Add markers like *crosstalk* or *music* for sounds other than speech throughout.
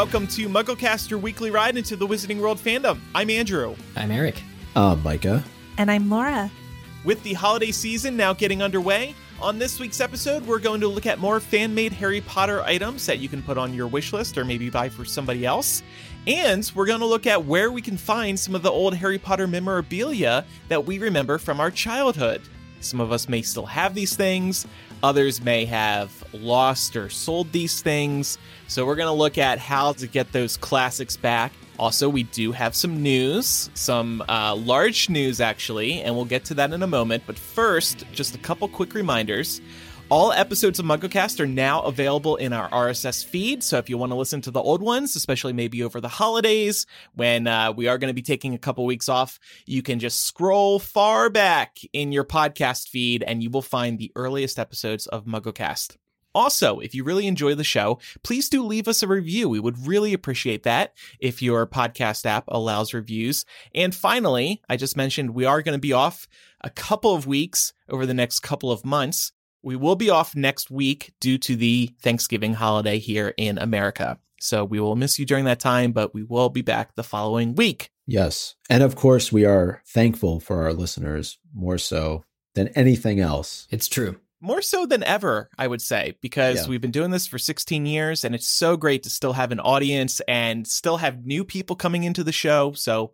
Welcome to MuggleCast, your weekly ride into the Wizarding World fandom. I'm Andrew. I'm Eric. Uh, Micah. And I'm Laura. With the holiday season now getting underway, on this week's episode, we're going to look at more fan made Harry Potter items that you can put on your wish list or maybe buy for somebody else. And we're going to look at where we can find some of the old Harry Potter memorabilia that we remember from our childhood. Some of us may still have these things, others may have lost or sold these things. So we're going to look at how to get those classics back. Also, we do have some news, some uh, large news actually, and we'll get to that in a moment. But first, just a couple quick reminders. All episodes of MuggleCast are now available in our RSS feed. So if you want to listen to the old ones, especially maybe over the holidays when uh, we are going to be taking a couple weeks off, you can just scroll far back in your podcast feed and you will find the earliest episodes of MuggleCast. Also, if you really enjoy the show, please do leave us a review. We would really appreciate that if your podcast app allows reviews. And finally, I just mentioned we are going to be off a couple of weeks over the next couple of months. We will be off next week due to the Thanksgiving holiday here in America. So we will miss you during that time, but we will be back the following week. Yes. And of course, we are thankful for our listeners more so than anything else. It's true. More so than ever, I would say, because Yeah. we've been doing this for 16 years and it's so great to still have an audience and still have new people coming into the show. So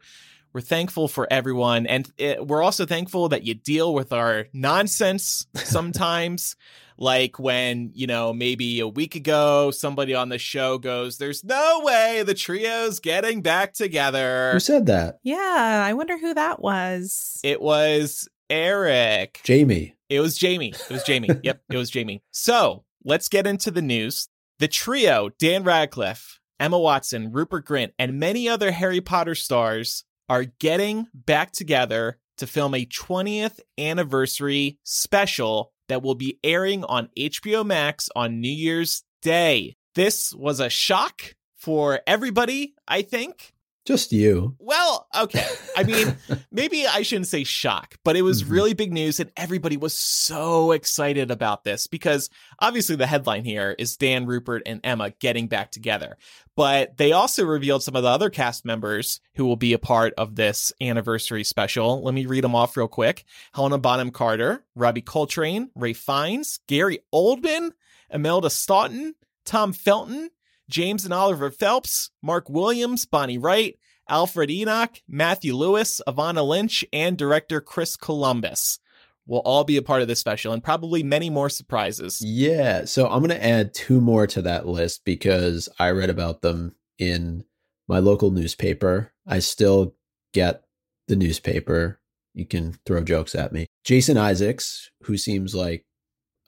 we're thankful for everyone. And it, we're also thankful that you deal with our nonsense *laughs* sometimes. like when, you know, maybe a week ago, somebody on the show goes, There's no way the trio's getting back together. Who said that? Yeah, I wonder who that was. It was Eric. Jamie. It was Jamie. It was Jamie. *laughs* yep, it was Jamie. So let's get into the news. The trio, Dan Radcliffe, Emma Watson, Rupert Grint, and many other Harry Potter stars are getting back together to film a 20th anniversary special that will be airing on HBO Max on New Year's Day. This was a shock for everybody, I think. Just you. Well, okay. I mean, *laughs* maybe I shouldn't say shock, but it was Mhm. really big news and everybody was so excited about this because obviously the headline here is Dan, Rupert, and Emma getting back together. But they also revealed some of the other cast members who will be a part of this anniversary special. Let me read them off real quick. Helena Bonham Carter, Robbie Coltrane, Ralph Fiennes, Gary Oldman, Imelda Staunton, Tom Felton, James and Oliver Phelps, Mark Williams, Bonnie Wright, Alfred Enoch, Matthew Lewis, Evanna Lynch, and director Chris Columbus will all be a part of this special and probably many more surprises. Yeah. So I'm going to add two more to that list because I read about them in my local newspaper. I still get the newspaper. You can throw jokes at me. Jason Isaacs, who seems like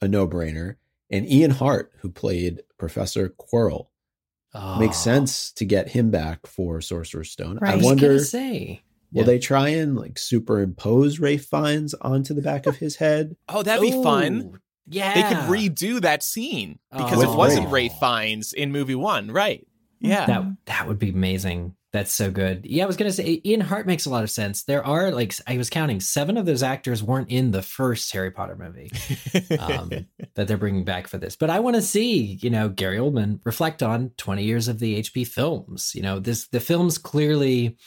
a no brainer, and Ian Hart, who played Professor Quirrell. Makes Oh, sense to get him back for Sorcerer's Stone. Right. I I wonder, say. will Yeah. they try and like superimpose Ralph Fiennes onto the back of his head? Oh, that'd be fun. Yeah. They could redo that scene because Oh. it wasn't Ralph. Ralph Fiennes in movie one, right? Hmm. Yeah. That that would be amazing. That's so good. Yeah, I was gonna say Ian Hart makes a lot of sense. There are like I was counting seven of those actors weren't in the first Harry Potter movie um, *laughs* that they're bringing back for this. But I want to see you know Gary Oldman reflect on twenty years of the HP films. You know this the films clearly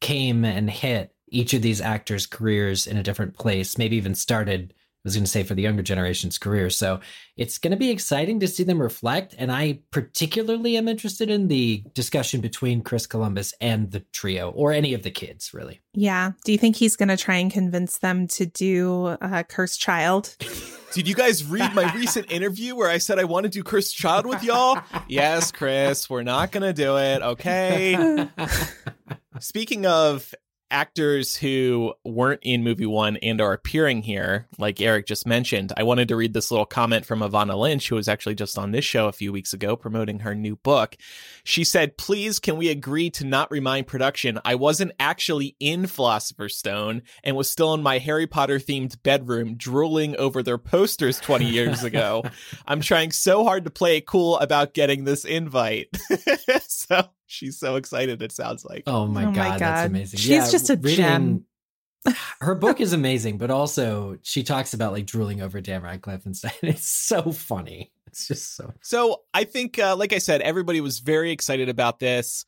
came and hit each of these actors' careers in a different place. Maybe even started. I was going to say for the younger generation's career. So it's going to be exciting to see them reflect. And I particularly am interested in the discussion between Chris Columbus and the trio, or any of the kids, really. Yeah. Do you think he's going to try and convince them to do uh, Cursed Child? Did you guys read my *laughs* recent interview where I said I want to do Cursed Child with y'all? yes, Chris, we're not going to do it. Okay. *laughs* Speaking of actors who weren't in movie one and are appearing here, like Eric just mentioned, I wanted to read this little comment from Evanna Lynch, who was actually just on this show a few weeks ago promoting her new book. She said, Please, can we agree to not remind production I wasn't actually in Philosopher's Stone and was still in my Harry Potter themed bedroom drooling over their posters 20 years ago. *laughs* I'm trying so hard to play it cool about getting this invite. *laughs* so she's so excited, it sounds like. Oh my, Oh my god, that's amazing. She's just a gem. *sighs* her book is amazing, but also she talks about like drooling over Dan Radcliffe and stuff. *laughs* It's so funny. it's just so. So I think, uh, like I said, everybody was very excited about this.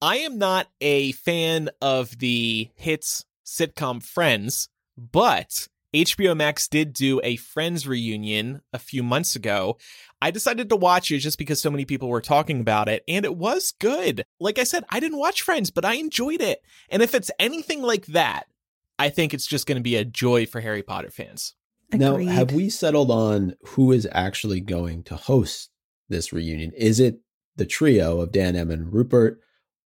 I am not a fan of the hits sitcom Friends, but HBO Max did do a Friends reunion a few months ago. I decided to watch it just because so many people were talking about it, and it was good. Like I said, I didn't watch Friends, but I enjoyed it. And if it's anything like that, I think it's just going to be a joy for Harry Potter fans. Agreed. Now, have we settled on who is actually going to host this reunion? Is it the trio of Dan, Em, and Rupert?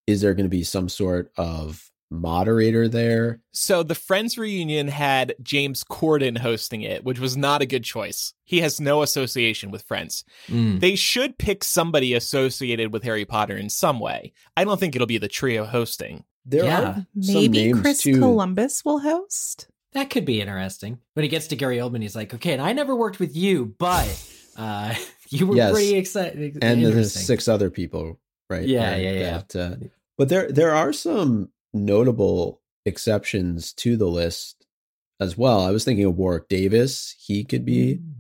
Is there going to be some sort of moderator there? So the Friends reunion had James Corden hosting it, which was not a good choice. He has no association with Friends. Mm. They should pick somebody associated with Harry Potter in some way. I don't think it'll be the trio hosting. There Yeah. are some Maybe names Chris too. Columbus will host. That could be interesting. When he gets to Gary Oldman, he's like, "Okay, and I never worked with you, but uh, *laughs* you were Yes. pretty excited." and there's six other people, right? Yeah, there yeah, yeah. that, uh, but there there are some notable exceptions to the list as well. I was thinking of Warwick Davis; he could be Mm.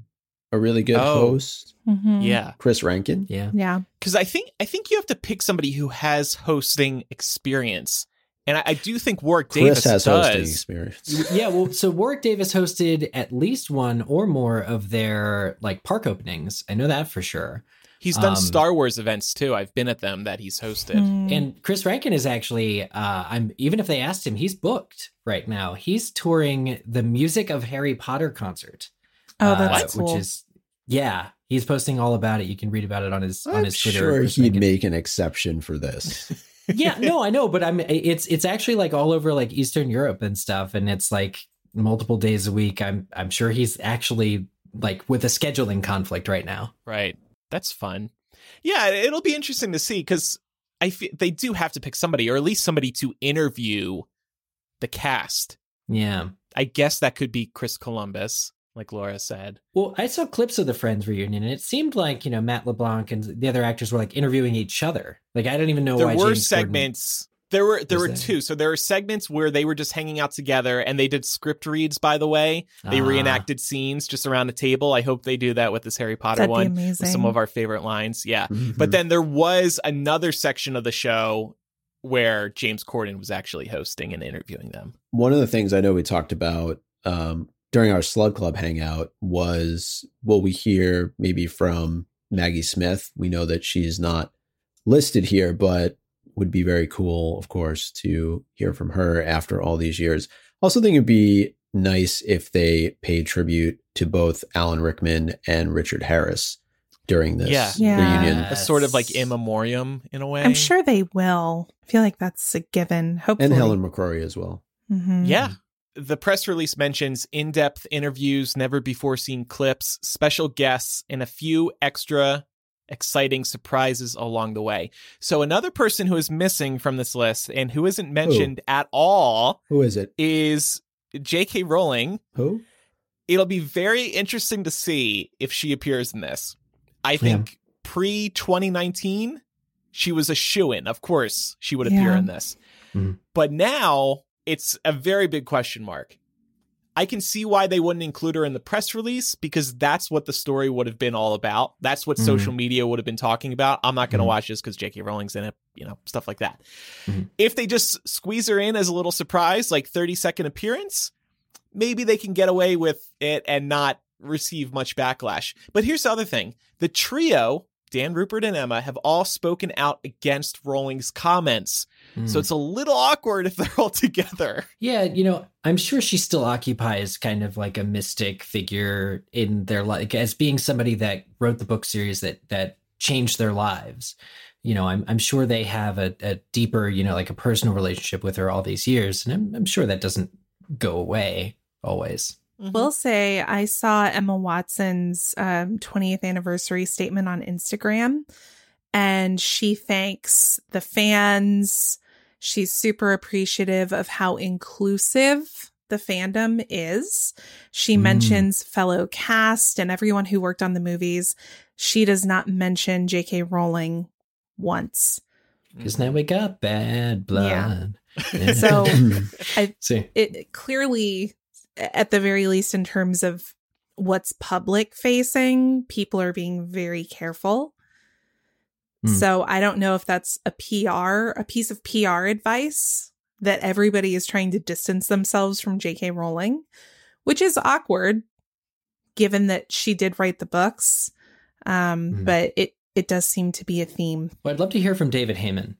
a really good Oh. host. Mhm. Yeah. Chris Rankin, Yeah. Yeah. Because I think I think you have to pick somebody who has hosting experience. And I, I do think Warwick Chris Davis has hosting experience. yeah, well, so Warwick Davis hosted at least one or more of their like park openings. I know that for sure. He's done Um, Star Wars events too. I've been at them that he's hosted. Mm. And Chris Rankin is actually, uh, I'm even if they asked him, he's booked right now. He's touring the Music of Harry Potter concert. oh, uh, that's cool. Which is, yeah, he's posting all about it. You can read about it on his on I'm his Twitter. sure he'd Rankin. make an exception for this. *laughs* yeah, no, I know, but I'm it's it's actually like all over like Eastern Europe and stuff, and it's like multiple days a week. I'm I'm sure he's actually like with a scheduling conflict right now. Right. That's fun. Yeah, it'll be interesting to see because I fe- they do have to pick somebody, or at least somebody to interview the cast. Yeah. I guess that could be Chris Columbus, like Laura said. Well, I saw clips of the Friends reunion, and it seemed like you know Matt LeBlanc and the other actors were like interviewing each other. Like I don't even know there why were James segments. There were there were there? two. So there were segments where they were just hanging out together, and they did script reads. By the way, they Ah. reenacted scenes just around a table. I hope they do that with this Harry Potter That'd be one. amazing. With some of our favorite lines. Yeah. Mhm. But then there was another section of the show where James Corden was actually hosting and interviewing them. one of the things I know we talked about um, during our Slug Club hangout was will we hear maybe from Maggie Smith? We know that she's not listed here, but would be very cool, of course, to hear from her after all these years. Also, think it'd be nice if they paid tribute to both Alan Rickman and Richard Harris during this Yeah. Yeah. reunion. A sort of like Yes. in memoriam in a way. I'm sure they will. I feel like that's a given. Hopefully. And Helen McCrory as well. Mhm. Yeah. The press release mentions in depth interviews, never before seen clips, special guests, and a few extra exciting surprises along the way. So, another person who is missing from this list and who isn't mentioned at all Who is it? is J.K. Rowling. Who? It'll be very interesting to see if she appears in this. I think pre 2019, she was a shoo in. Of course, she would appear in this. Mhm. But now it's a very big question mark. I can see why they wouldn't include her in the press release because that's what the story would have been all about. That's what Mhm. social media would have been talking about. I'm not going to Mhm. watch this because J.K. Rowling's in it, you know, stuff like that. Mhm. If they just squeeze her in as a little surprise, like 30 second appearance, maybe they can get away with it and not receive much backlash. But here's the other thing the trio, Dan, Rupert, and Emma, have all spoken out against Rowling's comments. Mm. So it's a little awkward if they're all *laughs* together. Yeah, you know, I'm sure she still occupies kind of like a mystic figure in their life as being somebody that wrote the book series that that changed their lives. You know, I'm I'm sure they have a, a deeper, you know, like a personal relationship with her all these years, and I'm I'm sure that doesn't go away always. Will say I saw Emma Watson's um, 20th anniversary statement on Instagram, and she thanks the fans. She's super appreciative of how inclusive the fandom is. She Mm. mentions fellow cast and everyone who worked on the movies. She does not mention J.K. Rowling once. Because now we got bad blood. *laughs* So- Mm-hmm. *laughs* see, It clearly, at the very least, in terms of what's public facing, people are being very careful. Hmm. So I don't know if that's a PR, a piece of PR advice that everybody is trying to distance themselves from J.K. Rowling, which is awkward given that she did write the books. Um, Mhm. But it it does seem to be a theme. Well, I'd love to hear from David Heyman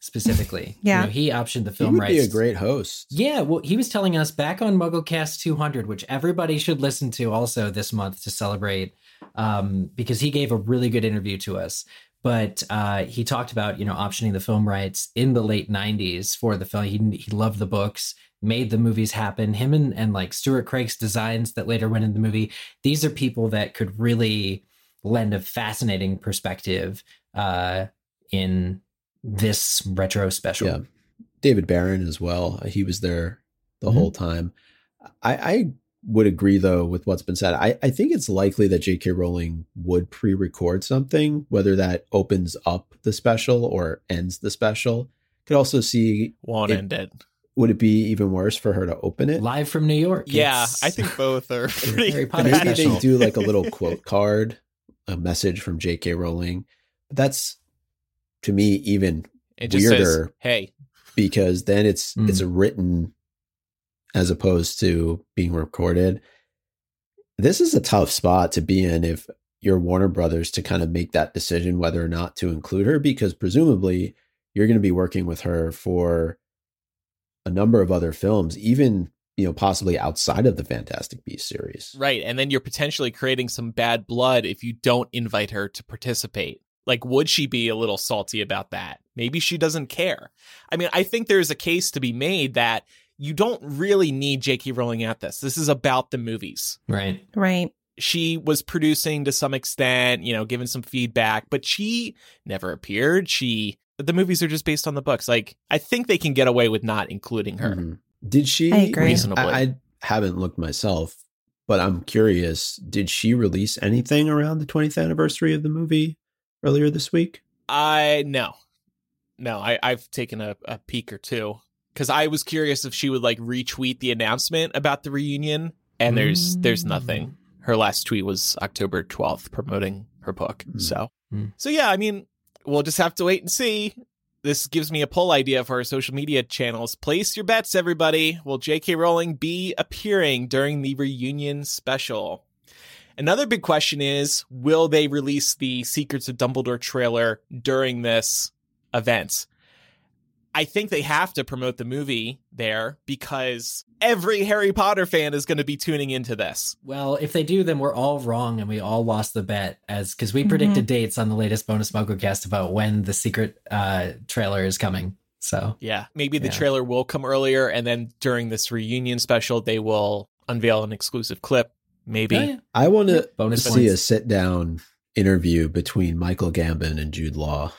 specifically. Yeah. *laughs* You know, he optioned the He film would rights. be a great host. Yeah, well, he was telling us back on MuggleCast 200, which everybody should listen to also this month to celebrate, um, because he gave a really good interview to us. But uh, he talked about you know optioning the film rights in the late 90s for the film. He he loved the books, made the movies happen. Him and and like Stuart Craig's designs that later went in the movie. These are people that could really lend a fascinating perspective uh, in this retro special. Yeah. David Barron as well. He was there the Mhm. whole time. I, I would agree though with what's been said. I, I think it's likely that J.K. Rowling would pre-record something, whether that opens up the special or ends the special. Could also see Won't It- end it. would it be even worse for her to open it? Live from New York. Yeah, It's- I think *laughs* both are pretty Harry Potter Maybe bad. they do like a little *laughs* quote card, a message from J.K. Rowling. But that's to me even It just says, weirder. "Hey, because then it's Mm. it's a written as opposed to being recorded. This is a tough spot to be in if you're Warner Brothers to kind of make that decision whether or not to include her because presumably you're going to be working with her for a number of other films even you know possibly outside of the Fantastic Beasts series. Right. And then you're potentially creating some bad blood if you don't invite her to participate. Like, would she be a little salty about that? Maybe she doesn't care. I mean, I think there's a case to be made that you don't really need J.K. Rowling at this. This is about the movies. right. Right. She was producing to some extent, you know, giving some feedback, but she never appeared. She, the movies are just based on the books. Like, I think they can get away with not including her. Mhm. Did she I agree. Reasonably. I, I haven't looked myself, but I'm curious. Did she release anything around the 20th anniversary of the movie earlier this week? I no, no. I I've taken a, a peek or two because I was curious if she would like retweet the announcement about the reunion, and there's there's Mm. nothing. Her last tweet was October twelfth promoting her book. Mm. So Mm. so yeah, I mean, we'll just have to wait and see. This gives me a poll idea for our social media channels. Place your bets, everybody. Will J.K. Rowling be appearing during the reunion special? Another big question is Will they release the Secrets of Dumbledore trailer during this event? I think they have to promote the movie there because every Harry Potter fan is going to be tuning into this. Well, if they do, then we're all wrong and we all lost the bet as because we Mhm. predicted dates on the latest bonus MuggleCast about when the secret uh, trailer is coming. So Yeah. Maybe the Yeah. trailer will come earlier and then during this reunion special, they will unveil an exclusive clip. Maybe. Oh, yeah. I want to bonus see points. a sit down interview between Michael Gambon and Jude Law.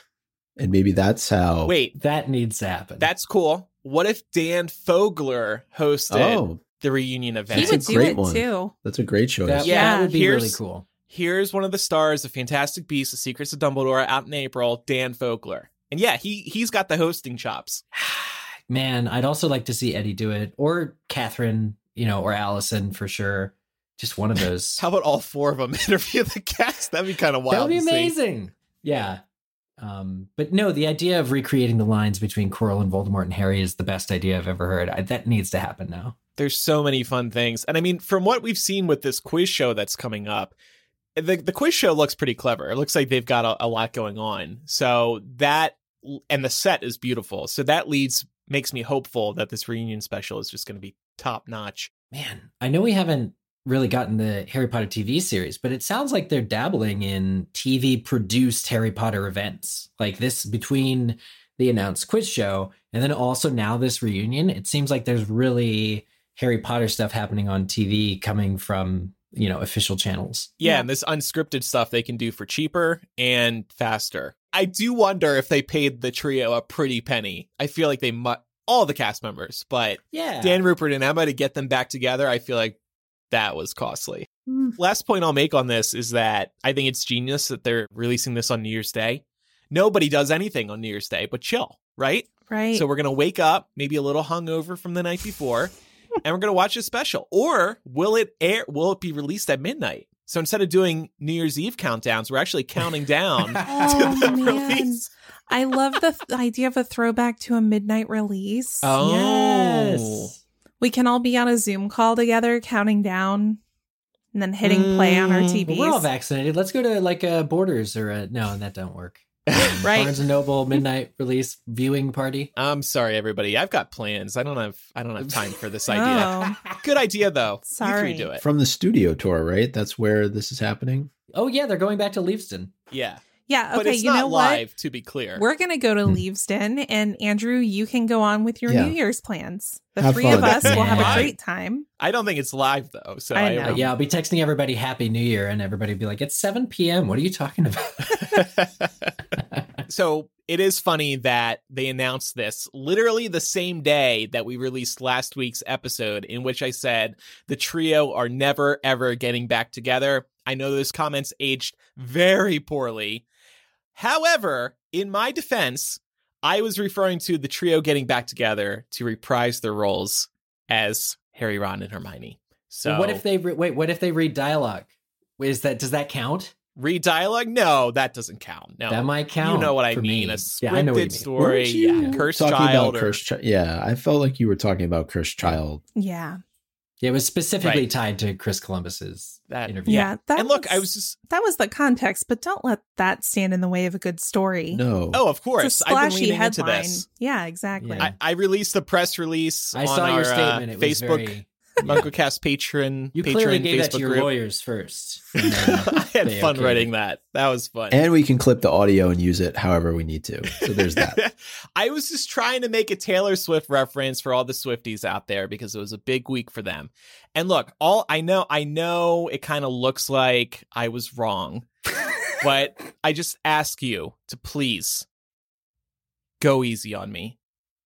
And maybe that's how. Wait, that needs to happen. that's cool. What if Dan Fogler hosted Oh, the reunion event? He That's would do great it one. too. that's a great choice. that, Yeah, that would be really cool. here's one of the stars of Fantastic Beasts: The Secrets of Dumbledore out in April, Dan Fogler. And yeah, he he's got the hosting chops. *sighs* Man, I'd also like to see Eddie do it or Catherine, you know, or Allison for sure. Just one of *laughs* those. How about all four of them *laughs* interview the cast? That'd be kind of wild. that would be to see. amazing. Yeah. Um, but no, the idea of recreating the lines between Quirrell and Voldemort and Harry is the best idea I've ever heard. I, that needs to happen now. There's so many fun things, and I mean, from what we've seen with this quiz show that's coming up, the the quiz show looks pretty clever. It looks like they've got a, a lot going on. So that and the set is beautiful. So that leads makes me hopeful that this reunion special is just going to be top notch. Man, I know we haven't really gotten the Harry Potter TV series, but it sounds like they're dabbling in TV produced Harry Potter events. Like this between the announced quiz show and then also now this reunion. It seems like there's really Harry Potter stuff happening on TV coming from, you know, official channels. Yeah, Yeah. and this unscripted stuff they can do for cheaper and faster. I do wonder if they paid the trio a pretty penny. I feel like they mu all the cast members, but Yeah. Dan Rupert and Emma to get them back together, I feel like that was costly. Hmm. Last point I'll make on this is that I think it's genius that they're releasing this on New Year's Day. Nobody does anything on New Year's Day but chill, right? Right. So we're going to wake up, maybe a little hungover from the night before, and *laughs* and we're going to watch a special. Or will it air? Will it be released at midnight? So instead of doing New Year's Eve countdowns, we're actually counting *laughs* down Oh, to the man. *laughs* release. I love the th- idea of a throwback to a midnight release. Oh, Yes. We can all be on a Zoom call together, counting down, and then hitting play on our Mm, TVs. Well, we're all vaccinated. Let's go to like a Borders or a no, that don't work. Um, *laughs* Right. Barnes and Noble midnight release viewing party. I'm sorry, everybody. I've got plans. I don't have. I don't have time for this idea. Oh, *laughs* Good idea, though. Sorry. Do it. From the studio tour, right? That's where this is happening. Oh yeah, they're going back to Leavesden. Yeah, yeah. but Okay, it's you not know live. To be clear. We're gonna go to Hmm. Leavesden, and Andrew, you can go on with your Yeah. New Year's plans. The Have three fun. of us will have a *laughs* great time. I don't think it's live though. So I I, know. Uh, yeah, I'll be texting everybody Happy New Year, and everybody will be like, "It's 7 p.m. What are you talking about?" *laughs* so it is funny that they announced this literally the same day that we released last week's episode, in which I said the trio are never ever getting back together. I know those comments aged very poorly. However, in my defense, I was referring to the trio getting back together to reprise their roles as Harry, Ron, and Hermione. So what if they re- wait? What if they read dialogue? Is that does that count? read dialogue? No, that doesn't count. No, That might count. You know what I for mean? me. A scripted yeah, I know what you mean. story. You Yeah, cursed child. about or- cursed child. Yeah, I felt like you were talking about cursed child. Yeah, Yeah, it was specifically Right. tied to Chris Columbus's That- interview. yeah. That and look, I was just that was the context, but don't let that stand in the way of a good story. No. oh, of it's course, a I've been splashy leaning into headline. this. Yeah, exactly. Yeah. I, I released the press release. I on saw our, your uh, statement. It was Facebook very. MungoCast patron. You patron clearly gave Facebook that to your group. lawyers first. *laughs* I had fun okayed writing that. That was fun. And we can clip the audio and use it however we need to. So there's that. *laughs* I was just trying to make a Taylor Swift reference for all the Swifties out there because it was a big week for them. And look, all I know, I know it kind of looks like I was wrong, *laughs* but I just ask you to please go easy on me.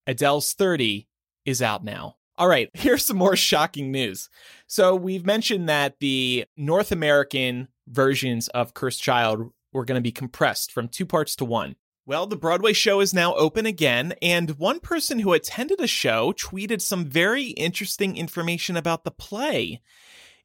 Adele's 30 is out now. All right, *laughs* here's some more shocking news. So, we've mentioned that the North American versions of Cursed Child were going to be compressed from two parts to one. Well, the Broadway show is now open again, and one person who attended a show tweeted some very interesting information about the play.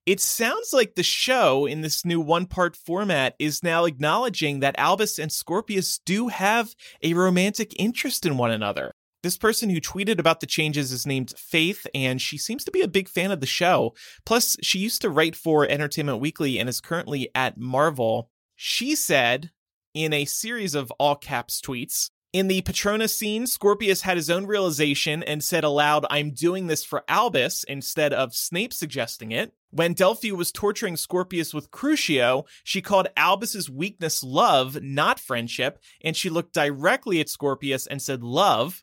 It sounds like the show in this new one part format is now acknowledging that Albus and Scorpius do have a romantic interest in one another. This person who tweeted about the changes is named Faith, and she seems to be a big fan of the show. Plus, she used to write for Entertainment Weekly and is currently at Marvel. She said in a series of all caps tweets, in the Patronus scene, Scorpius had his own realization and said aloud, I'm doing this for Albus, instead of Snape suggesting it. When Delphi was torturing Scorpius with Crucio, she called Albus's weakness love, not friendship, and she looked directly at Scorpius and said love.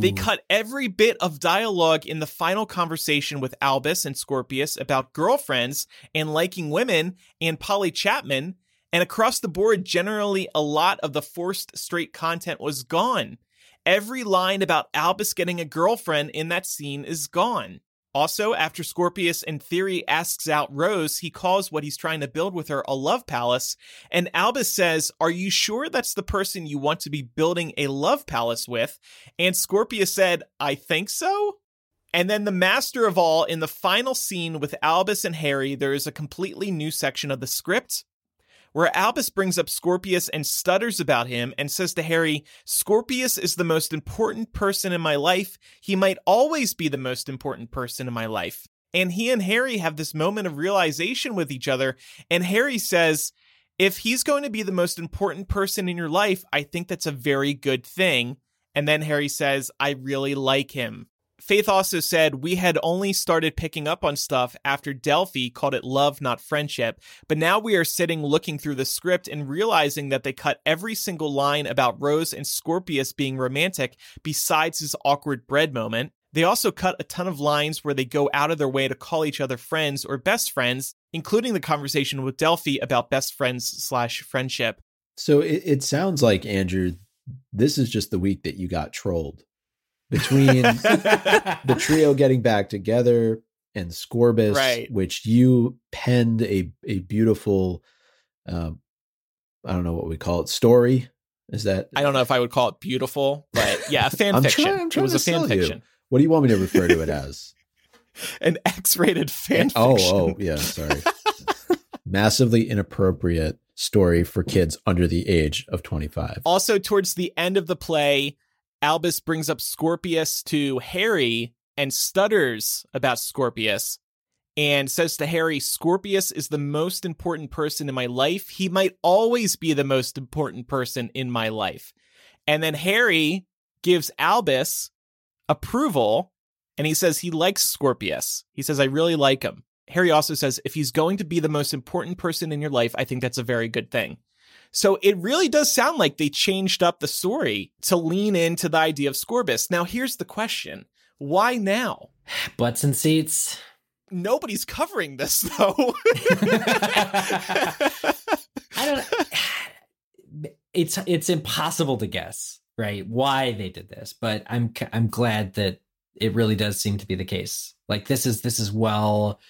They cut every bit of dialogue in the final conversation with Albus and Scorpius about girlfriends and liking women and Polly Chapman, and across the board, generally a lot of the forced straight content was gone. Every line about Albus getting a girlfriend in that scene is gone. Also, after Scorpius in theory asks out Rose, he calls what he's trying to build with her a love palace, and Albus says, Are you sure that's the person you want to be building a love palace with? And Scorpius said, I think so. And then the master of all, in the final scene with Albus and Harry, there is a completely new section of the script where Albus brings up Scorpius and stutters about him and says to Harry, Scorpius is the most important person in my life. He might always be the most important person in my life. And he and Harry have this moment of realization with each other. And Harry says, if he's going to be the most important person in your life, I think that's a very good thing. And then Harry says, I really like him. Faith also said, We had only started picking up on stuff after Delphi called it love, not friendship. But now we are sitting looking through the script and realizing that they cut every single line about Rose and Scorpius being romantic besides his awkward bread moment. They also cut a ton of lines where they go out of their way to call each other friends or best friends, including the conversation with Delphi about best friends slash friendship. So it, it sounds like, Andrew, this is just the week that you got trolled between *laughs* the trio getting back together and Scorbus, Right. which you penned a a beautiful, um, I don't know what we call it, story. Is that I don't know if I would call it beautiful, but yeah, a *laughs* fan fiction. trying- I'm it was to a fan sell you. What do you want me to refer to it *laughs* as? An X-rated fan oh, fiction. oh, yeah, sorry. Massively inappropriate story for kids under the age of 25. Also, towards the end of the play, Albus brings up Scorpius to Harry and stutters about Scorpius and says to Harry, Scorpius is the most important person in my life. He might always be the most important person in my life. And then Harry gives Albus approval and he says he likes Scorpius. He says, I really like him. Harry also says, if he's going to be the most important person in your life, I think that's a very good thing. So it really does sound like they changed up the story to lean into the idea of Scorbus. Now, here's the question why now? Butts and seats. Nobody's covering this, though. *laughs* I don't. *sighs* It's it's impossible to guess, right? Why they did this, but I'm I'm glad that it really does seem to be the case. Like this is this is well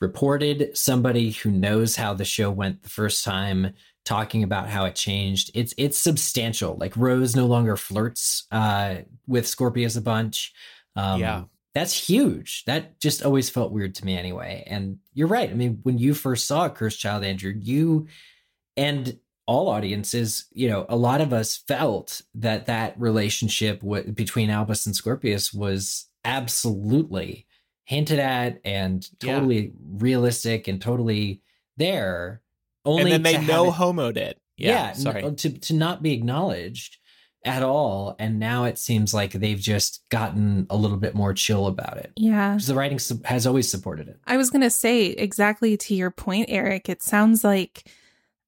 reported. Somebody who knows how the show went the first time, talking about how it changed. It's it's substantial. Like Rose no longer flirts uh, with Scorpius a bunch. Um, Yeah. That's huge. That just always felt weird to me anyway. And you're right. I mean, when you first saw Cursed Child Andrew, you and all audiences, you know, a lot of us felt that that relationship w- between Albus and Scorpius was absolutely hinted at and Yeah. totally realistic and totally there. Only and then they know no it- homoed it. Yeah, yeah, n- sorry. Uh, to to not be acknowledged at all and now it seems like they've just gotten a little bit more chill about it Yeah, the writing su- has always supported it I was going to say exactly to your point, Eric. It sounds like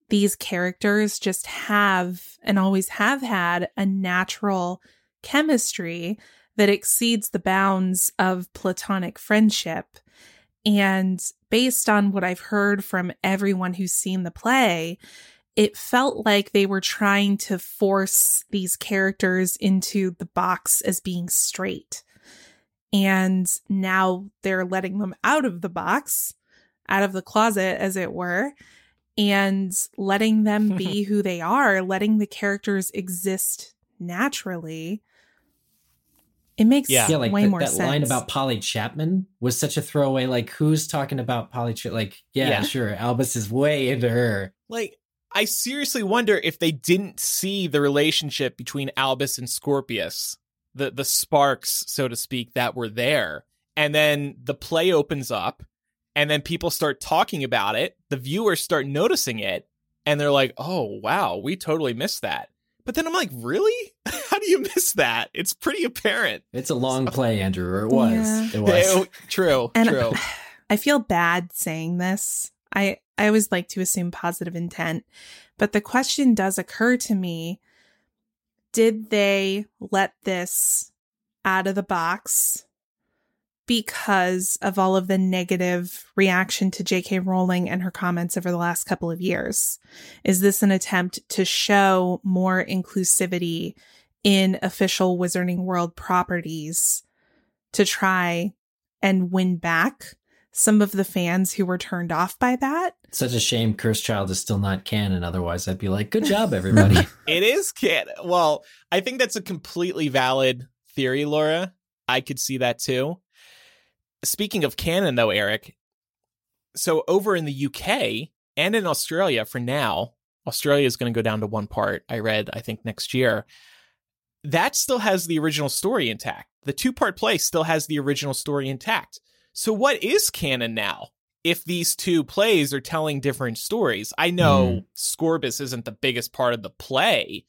these characters just have and always have had a natural chemistry that exceeds the bounds of platonic friendship. And based on what I've heard from everyone who's seen the play, it felt like they were trying to force these characters into the box as being straight. And now they're letting them out of the box, out of the closet, as it were, and letting them *laughs* be who they are, letting the characters exist naturally. It makes Yeah. yeah like way th- more that sense. line about polly chapman was such a throwaway like who's talking about polly Chap- like yeah, Yeah. sure albus is way into her Like, I seriously wonder if they didn't see the relationship between Albus and Scorpius, the the sparks, so to speak, that were there. And then the play opens up, and then people start talking about it. The viewers start noticing it, and they're like, "Oh, wow, we totally missed that." But then I'm like, "Really? *laughs* How do you miss that? It's pretty apparent." it's a long play andrew or it was Yeah. it was Oh, true, *laughs* And true. *sighs* I feel bad saying this. I I always like to assume positive intent, but the question does occur to me, did they let this out of the box because of all of the negative reaction to JK Rowling and her comments over the last couple of years? Is this an attempt to show more inclusivity in official Wizarding World properties to try and win back some of the fans who were turned off by that? such a shame cursed child is still not canon otherwise i'd be like good job everybody *laughs* *laughs* It is canon. Well, I think that's a completely valid theory, Laura. I could see that too. Speaking of canon, though, Eric, so over in the UK and in Australia for now, Australia is going to go down to one part. I read, I think, next year. That still has the original story intact. The two part play still has the original story intact. So, what is canon now? If these two plays are telling different stories, I know hmm. Scorbus isn't the biggest part of the play,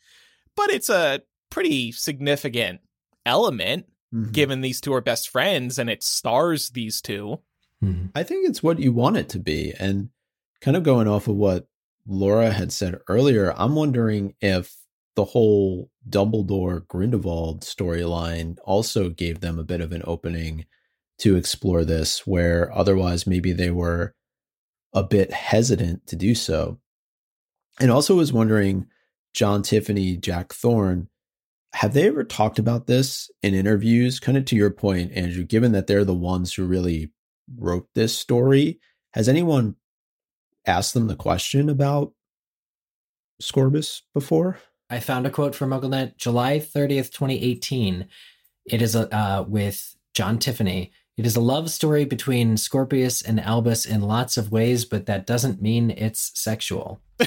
but it's a pretty significant element Mhm. given these two are best friends and it stars these two. Mhm. I think it's what you want it to be. And kind of going off of what Laura had said earlier, I'm wondering if the whole Dumbledore Grindelwald storyline also gave them a bit of an opening to explore this, where otherwise maybe they were a bit hesitant to do so. And also was wondering, John Tiffany, Jack Thorne, have they ever talked about this in interviews? Kind of to your point, Andrew, given that they're the ones who really wrote this story, has anyone asked them the question about Scorbus before? I found a quote from MuggleNet, July 30th, 2018. It is uh, with John Tiffany. It is a love story between Scorpius and Albus in lots of ways, but that doesn't mean it's sexual. *laughs*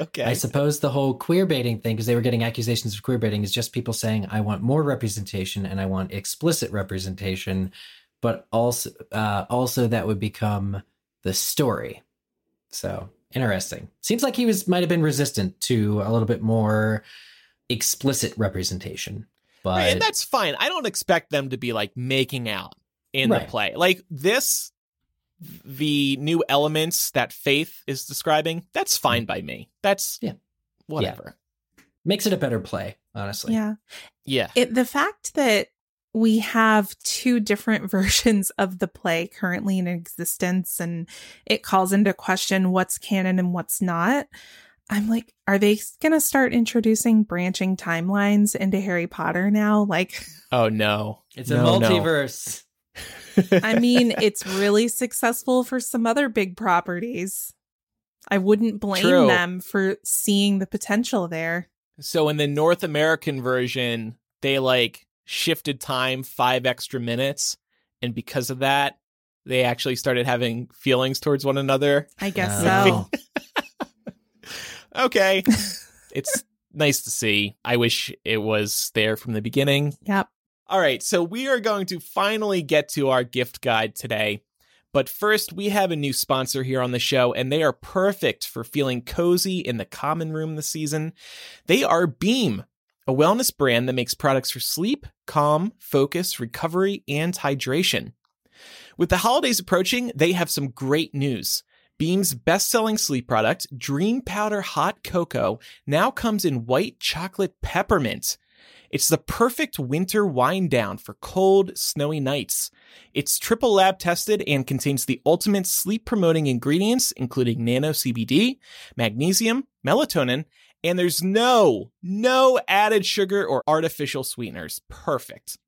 okay. I suppose the whole queer baiting thing, because they were getting accusations of queer baiting, is just people saying, I want more representation and I want explicit representation, but also uh, also that would become the story. So interesting. Seems like he was might have been resistant to a little bit more explicit representation. But Right, and that's fine. I don't expect them to be like making out in Right. the play. Like this, the new elements that Faith is describing, that's fine by me. That's Yeah. whatever. makes it a better play, honestly. Yeah. Yeah. It the fact that we have two different *laughs* versions of the play currently in existence and it calls into question what's canon and what's not. I'm like, are they going to start introducing branching timelines into Harry Potter now? Like, *laughs* Oh no. It's a No, no. Multiverse. I mean, it's really successful for some other big properties. I wouldn't blame True. them for seeing the potential there. So in the North American version, they like shifted time five extra minutes, and because of that, they actually started having feelings towards one another. I guess Oh. so. *laughs* Okay. it's nice to see. I wish it was there from the beginning. Yep. All right, so we are going to finally get to our gift guide today. But first, we have a new sponsor here on the show, and they are perfect for feeling cozy in the common room this season. They are Beam, a wellness brand that makes products for sleep, calm, focus, recovery, and hydration. With the holidays approaching, they have some great news. Beam's best selling sleep product, Dream Powder Hot Cocoa, now comes in white chocolate peppermint. It's the perfect winter wind down for cold, snowy nights. It's triple lab tested and contains the ultimate sleep promoting ingredients, including nano CBD, magnesium, melatonin, and there's no, no added sugar or artificial sweeteners. Perfect.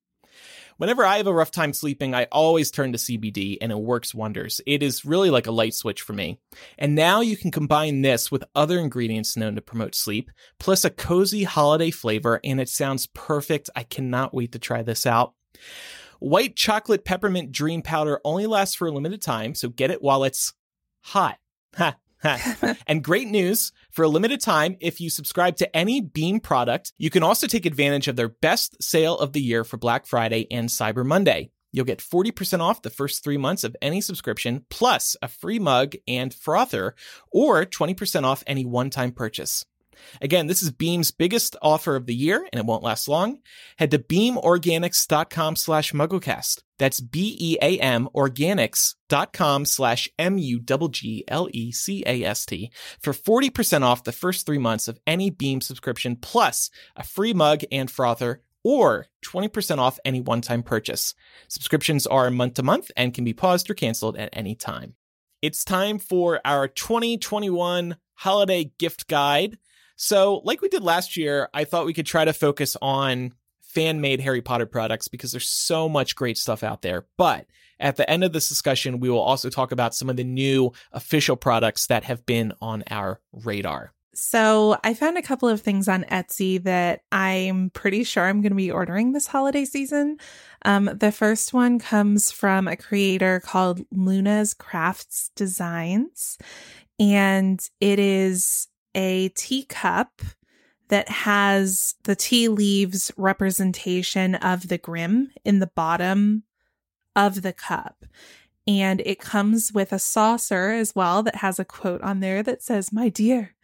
Whenever I have a rough time sleeping, I always turn to CBD and it works wonders. It is really like a light switch for me. And now you can combine this with other ingredients known to promote sleep, plus a cozy holiday flavor, and it sounds perfect. I cannot wait to try this out. White chocolate peppermint dream powder only lasts for a limited time, so get it while it's hot. Ha. And great news for a limited time, if you subscribe to any Beam product, you can also take advantage of their best sale of the year for Black Friday and Cyber Monday. You'll get 40% off the first three months of any subscription, plus a free mug and frother, or 20% off any one time purchase. Again, this is Beam's biggest offer of the year, and it won't last long. Head to beamorganics.com slash mugglecast. That's B-E-A-M organics.com slash M-U-G-G-L-E-C-A-S-T for 40% off the first three months of any Beam subscription, plus a free mug and frother, or 20% off any one-time purchase. Subscriptions are month to month and can be paused or canceled at any time. It's time for our 2021 holiday gift guide. So, like we did last year, I thought we could try to focus on fan made Harry Potter products because there's so much great stuff out there. But at the end of this discussion, we will also talk about some of the new official products that have been on our radar. So I found a couple of things on Etsy that I'm pretty sure I'm going to be ordering this holiday season. Um, the first one comes from a creator called Luna's Crafts Designs, and it is a teacup that has the tea leaves representation of the Grim in the bottom of the cup. And it comes with a saucer as well that has a quote on there that says, My dear,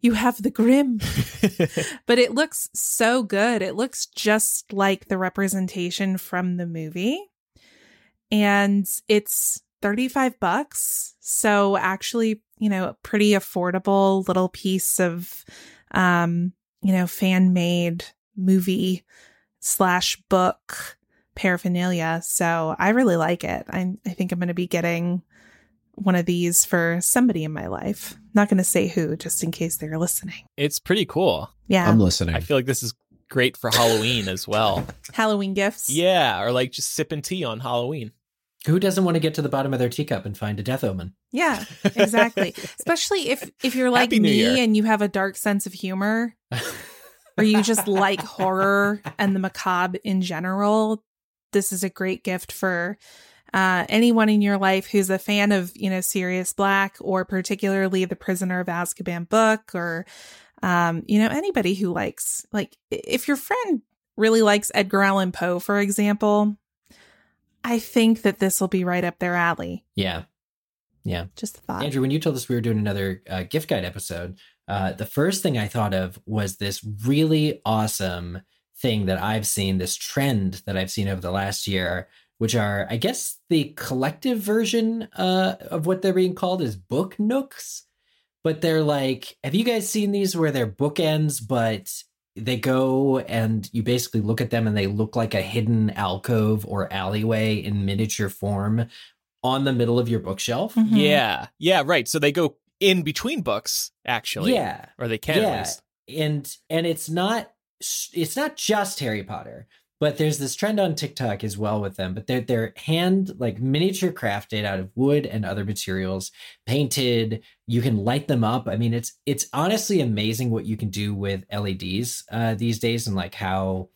you have the grim. *laughs* but it looks so good. It looks just like the representation from the movie. And it's 35 bucks. So actually, you know, a pretty affordable little piece of um, you know, fan made movie slash book paraphernalia. So I really like it. I I think I'm gonna be getting one of these for somebody in my life. Not gonna say who, just in case they're listening. it's pretty cool. Yeah. I'm listening. I feel like this is great for Halloween as well. *laughs* Halloween gifts. Yeah, or like just sipping tea on Halloween. Who doesn't want to get to the bottom of their teacup and find a death omen? Yeah, exactly. Especially if if you're like me Year. and you have a dark sense of humor *laughs* or you just like horror and the macabre in general, this is a great gift for uh, anyone in your life who's a fan of, you know, Sirius Black or particularly the Prisoner of Azkaban book or, um, you know, anybody who likes, like, if your friend really likes Edgar Allan Poe, for example, I think that this will be right up their alley. Yeah. Yeah. Just thought. Andrew, when you told us we were doing another uh, gift guide episode, uh, the first thing I thought of was this really awesome thing that I've seen, this trend that I've seen over the last year, which are, I guess, the collective version uh, of what they're being called is book nooks. But they're like, have you guys seen these where they're bookends, but they go and you basically look at them and they look like a hidden alcove or alleyway in miniature form on the middle of your bookshelf? Mhm. Yeah. Yeah, right. So they go in between books, actually. Yeah. Or they can at yeah least. and and it's not it's not just harry potter but there's this trend on tiktok as well with them but they're they're hand like miniature crafted out of wood and other materials painted. You can light them up. I mean it's it's honestly amazing what you can do with leds uh, these days and like how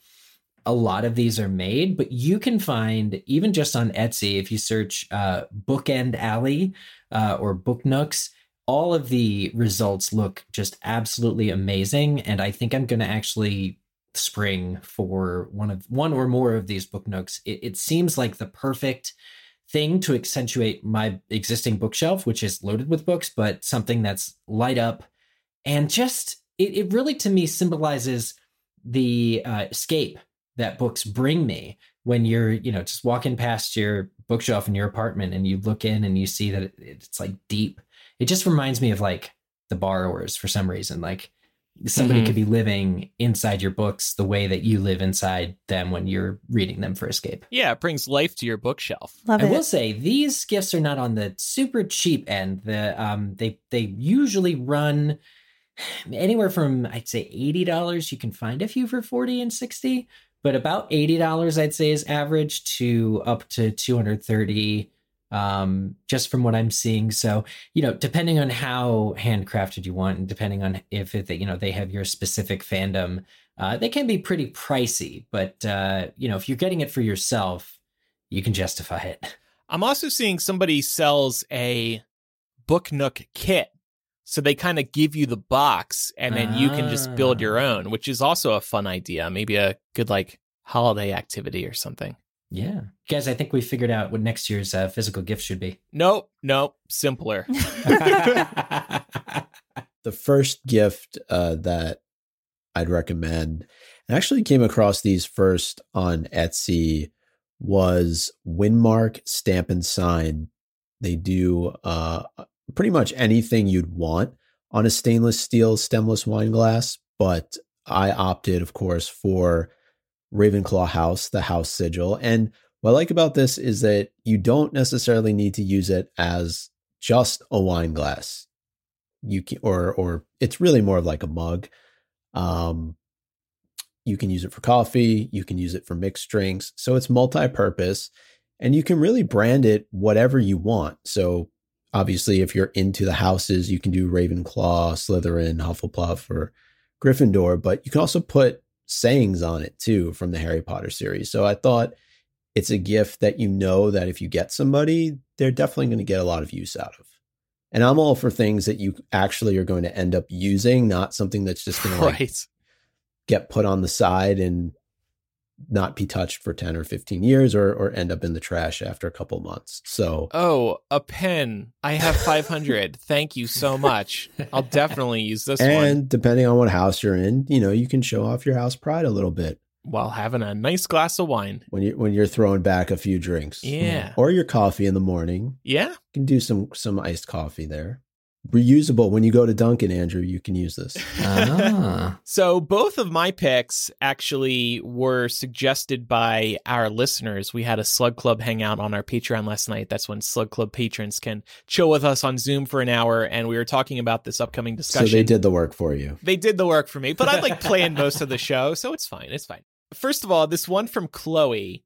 a lot of these are made. But you can find even just on etsy if you search uh, bookend alley uh, or book nooks all of the results look just absolutely amazing. And i think i'm going to actually spring for one of one or more of these book nooks. It, it seems like the perfect thing to accentuate my existing bookshelf which is loaded with books but something that's light up and just it, it really to me symbolizes the uh, escape that books bring me when you're you know just walking past your bookshelf in your apartment and you look in and you see that it, it's like deep. It just reminds me of like the borrowers for some reason like somebody Mhm. could be living inside your books the way that you live inside them when you're reading them for escape Yeah, it brings life to your bookshelf. Love I it. will say these gifts are not on the super cheap end. The um they they usually run anywhere from I'd say eighty dollars. You can find a few for forty and sixty, but about eighty dollars I'd say is average to up to two hundred thirty. Um, just from what I'm seeing. So you know, depending on how handcrafted you want, and depending on if it, you know they have your specific fandom, uh, they can be pretty pricey. But uh, you know, if you're getting it for yourself, you can justify it. I'm also seeing somebody sells a Book Nook kit. So they kind of give you the box and then you can just build your Ah. own, which is also a fun idea. Maybe a good like holiday activity or something. Yeah. Guys, I think we figured out what next year's uh, physical gift should be. Nope, nope, simpler. *laughs* *laughs* the first gift uh, that I'd recommend, and actually came across these first on Etsy, was Winmark Stamp and Sign. They do uh, pretty much anything you'd want on a stainless steel stemless wine glass, but I opted, of course, for Ravenclaw House, the house sigil. And what I like about this is that you don't necessarily need to use it as just a wine glass you can or or it's really more of like a mug um you can use it for coffee you can use it for mixed drinks so it's multi-purpose and you can really brand it whatever you want so obviously if you're into the houses you can do ravenclaw slytherin hufflepuff or gryffindor but you can also put sayings on it too from the harry potter series so i thought it's a gift that you know that if you get somebody they're definitely going to get a lot of use out of and I'm all for things that you actually are going to end up using, not something that's just going to like *laughs* right. get put on the side and not be touched for 10 or 15 years or or end up in the trash after a couple months. So Oh, a pen. I have 500. *laughs* Thank you so much. I'll definitely use this one and depending on what house you're in, you know, you can show off your house pride a little bit while having a nice glass of wine. when you when you're throwing back a few drinks. Yeah. Or your coffee in the morning. Yeah. You can do some some iced coffee there. Reusable when you go to Dunkin', Andrew, you can use this. ah. *laughs* So both of my picks actually were suggested by our listeners. We had a Slug Club hangout on our Patreon last night. That's when Slug Club patrons can chill with us on Zoom for an hour, and we were talking about this upcoming discussion. So they did the work for you. They did the work for me, but I like *laughs* playing most of the show, so it's fine. It's fine. First of all, this one from Chloe.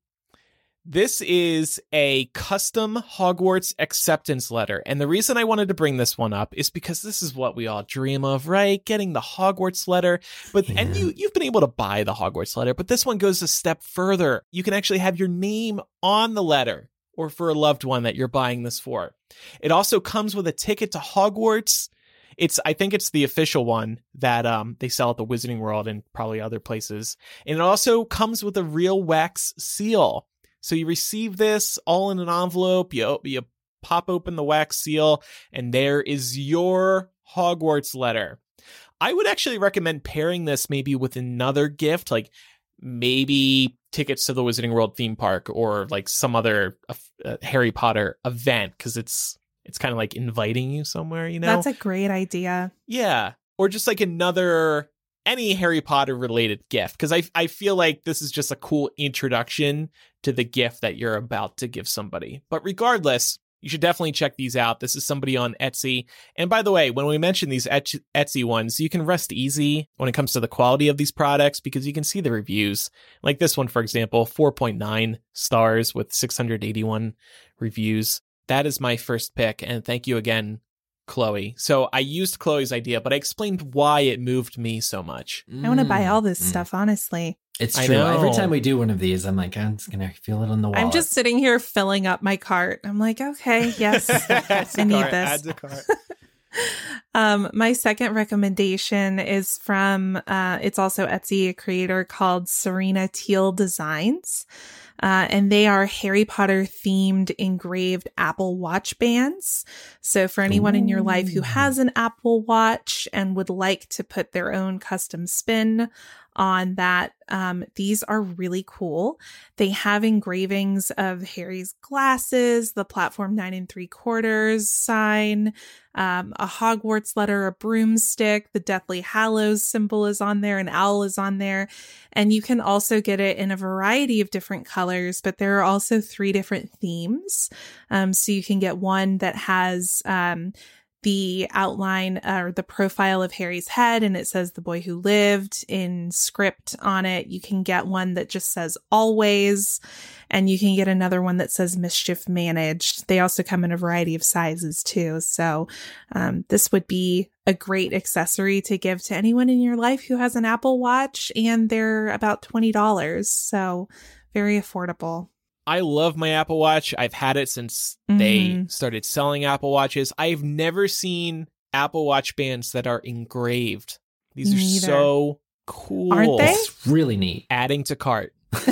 This is a custom Hogwarts acceptance letter. And the reason I wanted to bring this one up is because this is what we all dream of, right? Getting the Hogwarts letter. But yeah. and you you've been able to buy the Hogwarts letter, but this one goes a step further. You can actually have your name on the letter or for a loved one that you're buying this for. It also comes with a ticket to Hogwarts. It's I think it's the official one that um they sell at the Wizarding World and probably other places. And it also comes with a real wax seal. So you receive this all in an envelope. You you pop open the wax seal, and there is your Hogwarts letter. I would actually recommend pairing this maybe with another gift, like maybe tickets to the Wizarding World theme park or like some other uh, uh Harry Potter event because it's it's kind of like inviting you somewhere. You know, that's a great idea. Yeah, or just like another any Harry Potter related gift because I I feel like this is just a cool introduction to the gift that you're about to give somebody. But regardless, you should definitely check these out. This is somebody on Etsy. And by the way, when we mention these Etsy ones, you can rest easy when it comes to the quality of these products because you can see the reviews. Like this one, for example, 4.9 stars with 681 reviews. That is my first pick. And thank you again, Chloe. So I used Chloe's idea, but I explained why it moved me so much. I want to buy all this mm. stuff, honestly. It's true. Every time we do one of these, I'm like, I'm just gonna feel it on the wall. I'm just sitting here filling up my cart. I'm like, okay, yes, *laughs* I need cart, this. Add to cart. *laughs* um, my second recommendation is from uh, it's also Etsy, a creator called Serena Teal Designs. Uh, and they are Harry Potter themed engraved Apple Watch bands. So for anyone Ooh. in your life who has an Apple Watch and would like to put their own custom spin on that. Um, these are really cool. They have engravings of Harry's glasses, the platform nine and three quarters sign, um, a Hogwarts letter, a broomstick, the Deathly Hallows symbol is on there, an owl is on there. And you can also get it in a variety of different colors, but there are also three different themes. Um, so you can get one that has, um, the outline or the profile of Harry's head and it says the boy who lived in script on it. You can get one that just says always and you can get another one that says mischief managed. They also come in a variety of sizes too. So um, this would be a great accessory to give to anyone in your life who has an Apple Watch and they're about $20. So very affordable. I love my Apple Watch. I've had it since mm-hmm. they started selling Apple Watches. I've never seen Apple Watch bands that are engraved. These are so cool. Aren't they? It's really neat. Adding to cart. *laughs*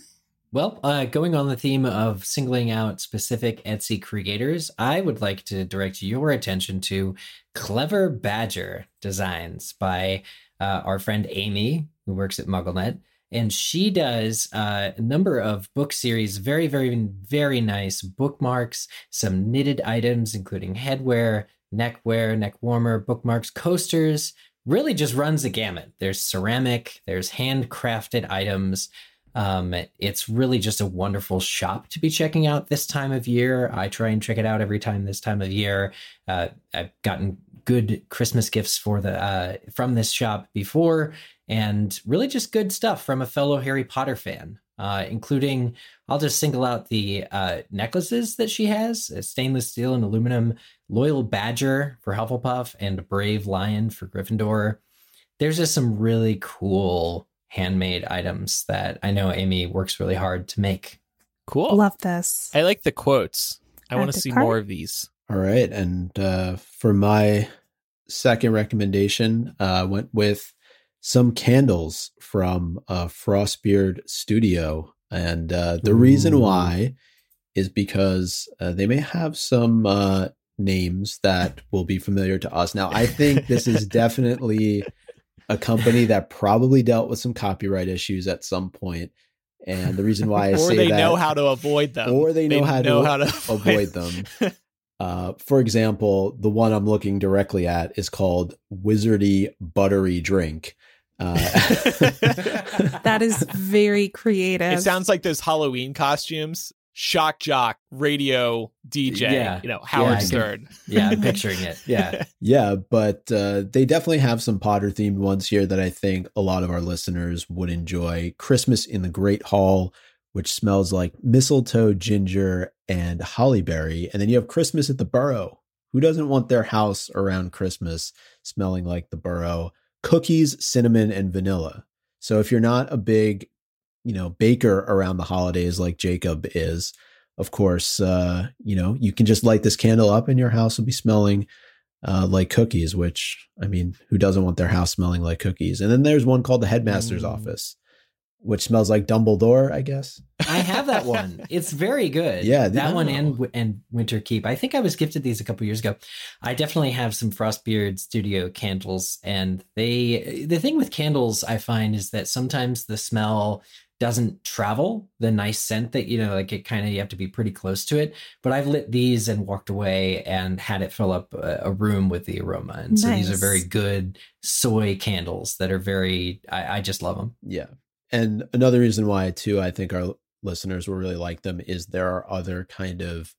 *laughs* well, uh, going on the theme of singling out specific Etsy creators, I would like to direct your attention to Clever Badger Designs by uh, our friend Amy, who works at MuggleNet. And she does uh, a number of book series very very very nice bookmarks some knitted items including headwear neckwear neck warmer bookmarks coasters. Really just runs the gamut. There's ceramic there's handcrafted items. Um, it's really just a wonderful shop to be checking out this time of year. I try and check it out every time this time of year. Uh, i've gotten good christmas gifts for the uh, from this shop before and really just good stuff from a fellow Harry Potter fan, uh, including I'll just single out the uh, necklaces that she has stainless steel and aluminum, Loyal Badger for Hufflepuff, and Brave Lion for Gryffindor. There's just some really cool handmade items that I know Amy works really hard to make. Cool. Love this. I like the quotes. I want to see cart. more of these. All right. And uh, for my second recommendation, uh, went with some candles from uh, Frostbeard Studio. And uh, the Ooh. reason why is because uh, they may have some uh, names that will be familiar to us. Now, I think this is *laughs* definitely a company that probably dealt with some copyright issues at some point. And the reason why I or say they that, know how to avoid them, or they know, they how, know to how to *laughs* avoid them. Uh, for example, the one I'm looking directly at is called Wizardy Buttery Drink. Uh, *laughs* that is very creative. It sounds like those Halloween costumes. Shock jock, radio DJ, yeah. you know, Howard yeah, Stern. yeah, I'm *laughs* picturing it. Yeah. yeah, but uh, they definitely have some Potter themed ones here that I think a lot of our listeners would enjoy. Christmas in the Great Hall, which smells like mistletoe, ginger, and hollyberry. And then you have Christmas at the Burrow. Who doesn't want their house around Christmas smelling like the Burrow? Cookies, cinnamon, and vanilla. So if you're not a big, you know, baker around the holidays like Jacob is, of course, uh, you know, you can just light this candle up and your house will be smelling uh, like cookies, which I mean, who doesn't want their house smelling like cookies? And then there's one called the headmaster's mm. office, which smells like Dumbledore, I guess. I have that one. It's very good. *laughs* Yeah, that one and and Winter Keep. I think I was gifted these a couple years ago. I definitely have some Frostbeard Studio candles, and they. The thing with candles I find is that sometimes the smell doesn't travel the nice scent that you know like it kind of you have to be pretty close to it but i've lit these and walked away and had it fill up a, a room with the aroma and nice. so these are very good soy candles that are very I, I just love them yeah and another reason why too i think our listeners will really like them is there are other kind of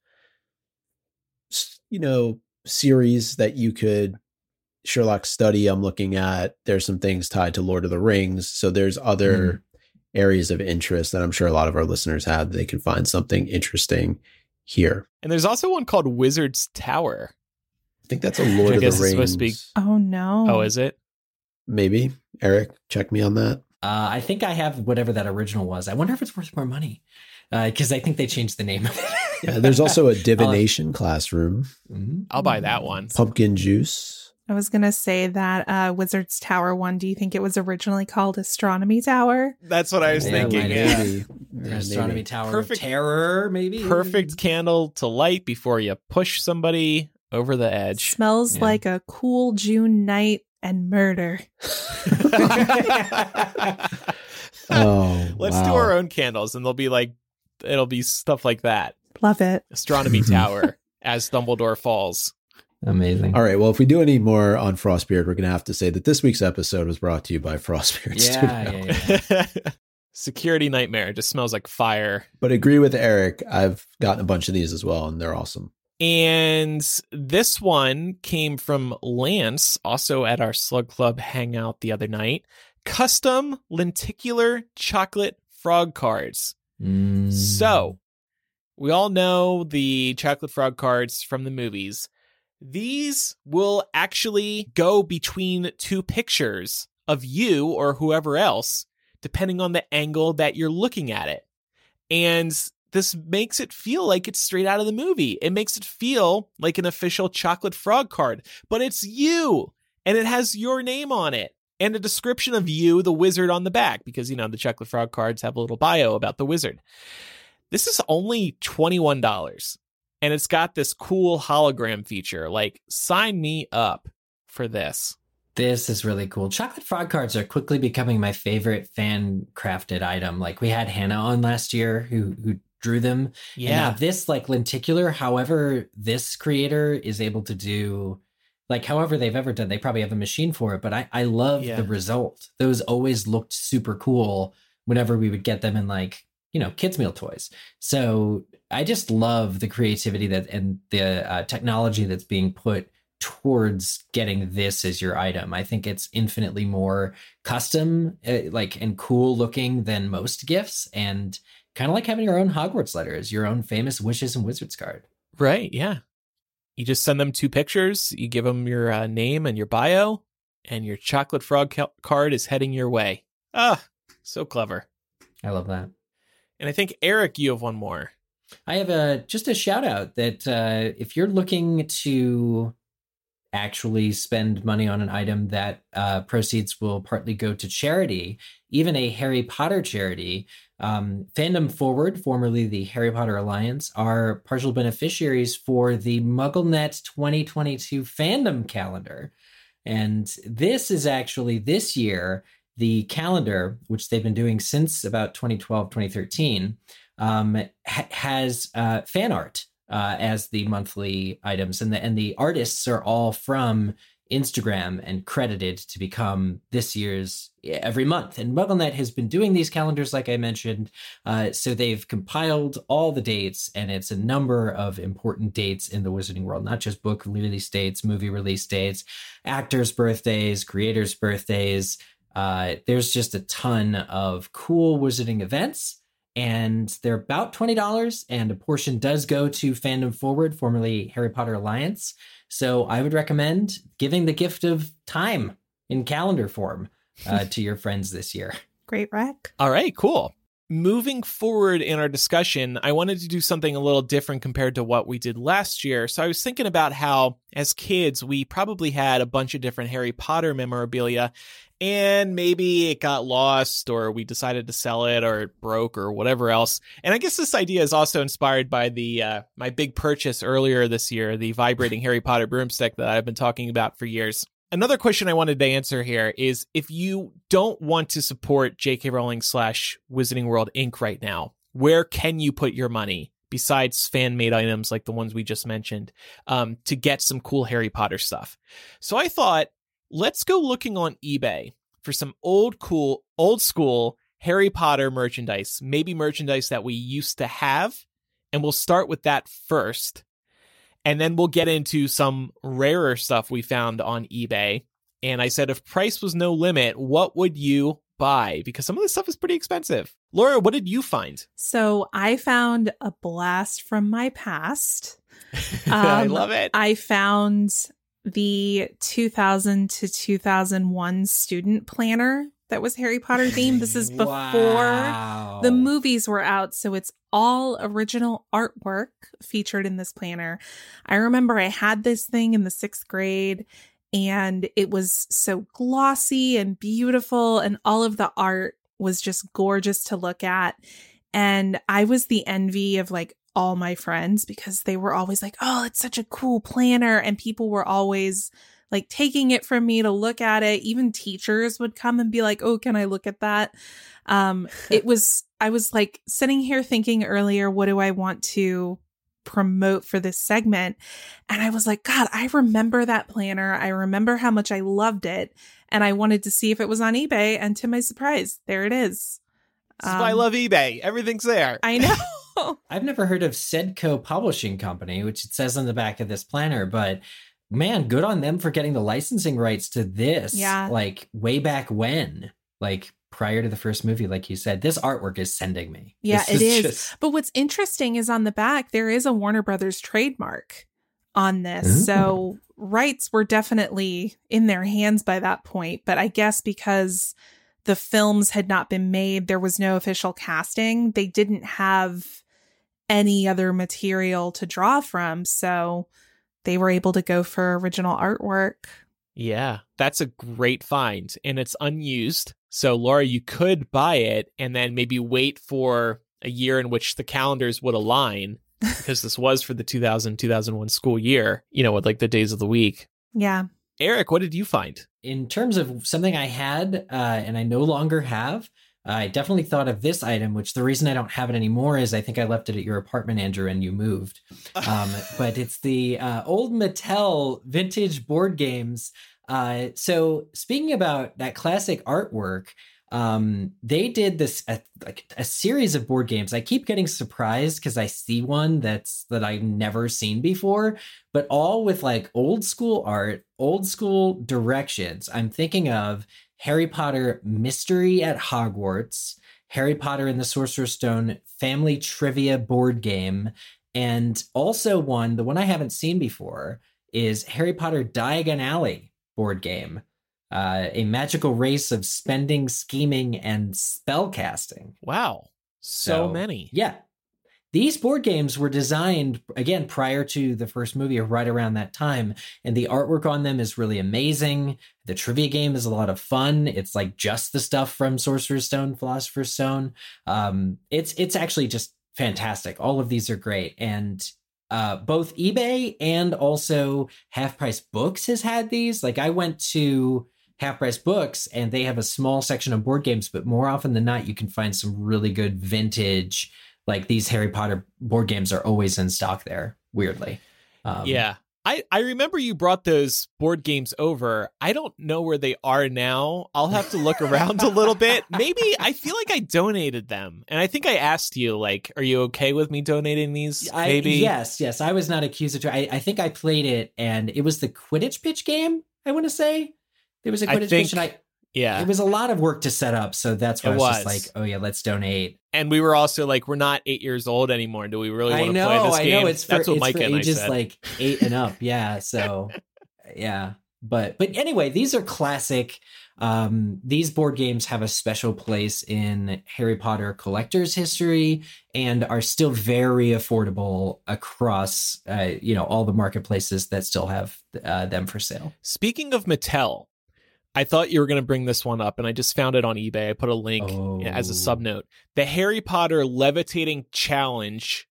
you know series that you could Sherlock study I'm looking at. There's some things tied to Lord of the Rings. So there's other mm areas of interest that I'm sure a lot of our listeners have. They can find something interesting here. And there's also one called Wizard's Tower. I think that's a Lord of the Rings. Be... Oh no. Oh, is it? Maybe. Eric, check me on that. Uh, I think I have whatever that original was. I wonder if it's worth more money because uh, I think they changed the name of it. yeah, there's also a *laughs* divination classroom. Mm-hmm. I'll buy that one. Pumpkin juice. I was going to say that uh, Wizard's Tower one, do you think it was originally called Astronomy Tower? That's what I was yeah, thinking. Yeah. yeah. Astronomy maybe. Tower perfect, terror, maybe. Perfect candle to light before you push somebody over the edge. Smells yeah. like a cool June night and murder. *laughs* oh, let's wow. do our own candles, and they'll be like, it'll be stuff like that. Love it. Astronomy *laughs* Tower as Dumbledore falls. Amazing. All right. Well, if we do any more on Frostbeard, we're going to have to say that this week's episode was brought to you by Frostbeard yeah, yeah, yeah. *laughs* Security nightmare. It just smells like fire. But agree with Eric. I've gotten a bunch of these as well, and they're awesome. And this one came from Lance, also at our Slug Club hangout the other night. Custom lenticular chocolate frog cards. Mm. So, we all know the chocolate frog cards from the movies. These will actually go between two pictures of you or whoever else, depending on the angle that you're looking at it. And this makes it feel like it's straight out of the movie. It makes it feel like an official chocolate frog card, but it's you and it has your name on it and a description of you, the wizard, on the back because, you know, the chocolate frog cards have a little bio about the wizard. This is only $21 and it's got this cool hologram feature. Like, sign me up for this. This is really cool. Chocolate frog cards are quickly becoming my favorite fan crafted item. Like we had Hannah on last year who who drew them. Yeah. this like lenticular, however, this creator is able to do like however they've ever done, they probably have a machine for it. But I, I love yeah. the result. Those always looked super cool whenever we would get them in like you know kids meal toys so i just love the creativity that and the uh, technology that's being put towards getting this as your item i think it's infinitely more custom uh, like and cool looking than most gifts and kind of like having your own hogwarts letters your own famous wishes and wizards card. Right yeah. You just send them two pictures you give them your uh, name and your bio and your chocolate frog ca- card is heading your way. Ah so clever. I love that. And I think Eric, you have one more. I have a just a shout out that uh, if you're looking to actually spend money on an item that uh, proceeds will partly go to charity, even a Harry Potter charity, um, Fandom Forward, formerly the Harry Potter Alliance, are partial beneficiaries for the MuggleNet 2022 fandom calendar. And this is actually this year the calendar, which they've been doing since about 2012, 2013, um, ha- has uh, fan art uh, as the monthly items, and the and the artists are all from Instagram and credited to become this year's every month. And MuggleNet has been doing these calendars, like I mentioned. Uh, so they've compiled all the dates, and it's a number of important dates in the wizarding world, not just book release dates, movie release dates, actors' birthdays, creators' birthdays, uh, there's just a ton of cool wizarding events and they're about $20 and a portion does go to Fandom Forward, formerly Harry Potter Alliance. So I would recommend giving the gift of time in calendar form uh, *laughs* to your friends this year. Great rec. All right, cool. Moving forward in our discussion, I wanted to do something a little different compared to what we did last year. So I was thinking about how, as kids, we probably had a bunch of different Harry Potter memorabilia, and maybe it got lost or we decided to sell it or it broke or whatever else. And I guess this idea is also inspired by the uh, my big purchase earlier this year, the vibrating Harry Potter broomstick that I've been talking about for years. Another question I wanted to answer here is if you don't want to support J.K. Rowling slash Wizarding World Inc. right now, where can you put your money besides fan made items like the ones we just mentioned um, to get some cool Harry Potter stuff? So I thought let's go looking on eBay for some old cool, old school Harry Potter merchandise, maybe merchandise that we used to have. And we'll start with that first. And then we'll get into some rarer stuff we found on eBay. And I said, if price was no limit, what would you buy? Because some of this stuff is pretty expensive. Laura, what did you find? So I found a blast from my past. *laughs* I Um, love it. I found the 2000 to 2001 student planner that was Harry Potter themed. This is *laughs* before Wow. the movies were out, so it's all original artwork featured in this planner. I remember I had this thing in the sixth grade and it was so glossy and beautiful, and all of the art was just gorgeous to look at. And I was the envy of like all my friends because they were always like, oh, it's such a cool planner. And people were always like taking it from me to look at it. Even teachers would come and be like, oh, can I look at that? Um, *laughs* it was, I was like sitting here thinking earlier, what do I want to promote for this segment? And I was like, God, I remember that planner. I remember how much I loved it. And I wanted to see if it was on eBay. And to my surprise, there it is. Why I Um, love eBay. Everything's there. I know. *laughs* *laughs* I've never heard of Sedco Publishing Company, which it says on the back of this planner, but man, good on them for getting the licensing rights to this. Yeah. Like way back when, like prior to the first movie, like you said, this artwork is sending me. Yeah, This it is. just- But what's interesting is on the back, there is a Warner Brothers trademark on this. Ooh. So rights were definitely in their hands by that point. But I guess because the films had not been made, there was no official casting. They didn't have any other material to draw from. So they were able to go for original artwork. Yeah, that's a great find. And it's unused. So, Laura, you could buy it and then maybe wait for a year in which the calendars would align *laughs* because this was for the 2000 2001 school year, you know, with like the days of the week. Yeah. Eric, what did you find? in terms of something I had uh, and I no longer have, I definitely thought of this item, which the reason I don't have it anymore is I think I left it at your apartment, Andrew, and you moved. *laughs* Um, but it's the uh, old Mattel vintage board games. Uh, so speaking about that classic artwork, um, they did this a, like a series of board games. I keep getting surprised because I see one that's that I've never seen before, but all with like old school art, old school directions. I'm thinking of Harry Potter Mystery at Hogwarts, Harry Potter and the Sorcerer's Stone Family Trivia board game, and also one, the one I haven't seen before, is Harry Potter Diagon Alley board game. Uh, a magical race of spending, scheming, and spell casting. Wow. So, many. Yeah. These board games were designed again prior to the first movie right around that time. And the artwork on them is really amazing. The trivia game is a lot of fun. It's like just the stuff from Sorcerer's Stone, Philosopher's Stone. Um, it's it's actually just fantastic. All of these are great. And uh, both eBay and also Half Price Books has had these. Like I went to Half Price Books and they have a small section of board games, but more often than not, you can find some really good vintage. Like these Harry Potter board games are always in stock there. Weirdly, um, yeah. I, I remember you brought those board games over. I don't know where they are now. I'll have to look around a little bit. *laughs* Maybe I feel like I donated them. And I think I asked you, like, are you okay with me donating these? I, Maybe. yes, yes. I was not accused of. I, I think I played it, and it was the Quidditch pitch game. I want to say there was a I Quidditch think- pitch, and I Yeah. It was a lot of work to set up, so that's why It I was, just like, oh yeah, let's donate. and we were also like, we're not eight years old anymore. Do we really I want to know, play this I game? know. It's for, what it's Mike for and I ages said. like eight and up. Yeah. So, *laughs* yeah. But but anyway, these are classic. Um, these board games have a special place in Harry Potter collectors' history and are still very affordable across, uh, you know, all the marketplaces that still have uh, them for sale. Speaking of Mattel, I thought you were going to bring this one up, and I just found it on eBay. I put a link Oh. as a oh. subnote. The Harry Potter Levitating Challenge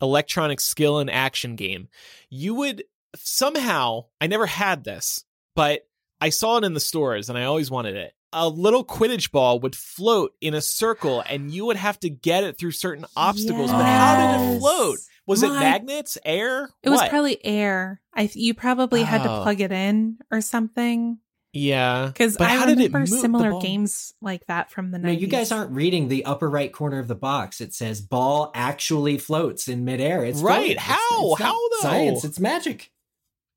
electronic skill and action game. You would somehow, I never had this, but I saw it in the stores and I always wanted it. A little Quidditch ball would float in a circle and you would have to get it through certain obstacles. But how did it float? Was it magnets, air? It was probably air. I you probably had to Oh. plug it in or something. Yeah. Because I how did it remember move similar games like that from the No, you guys aren't reading the upper right corner of the box. It says ball actually floats in midair. It's Right. floating. How? it's not How, though? Science. It's magic.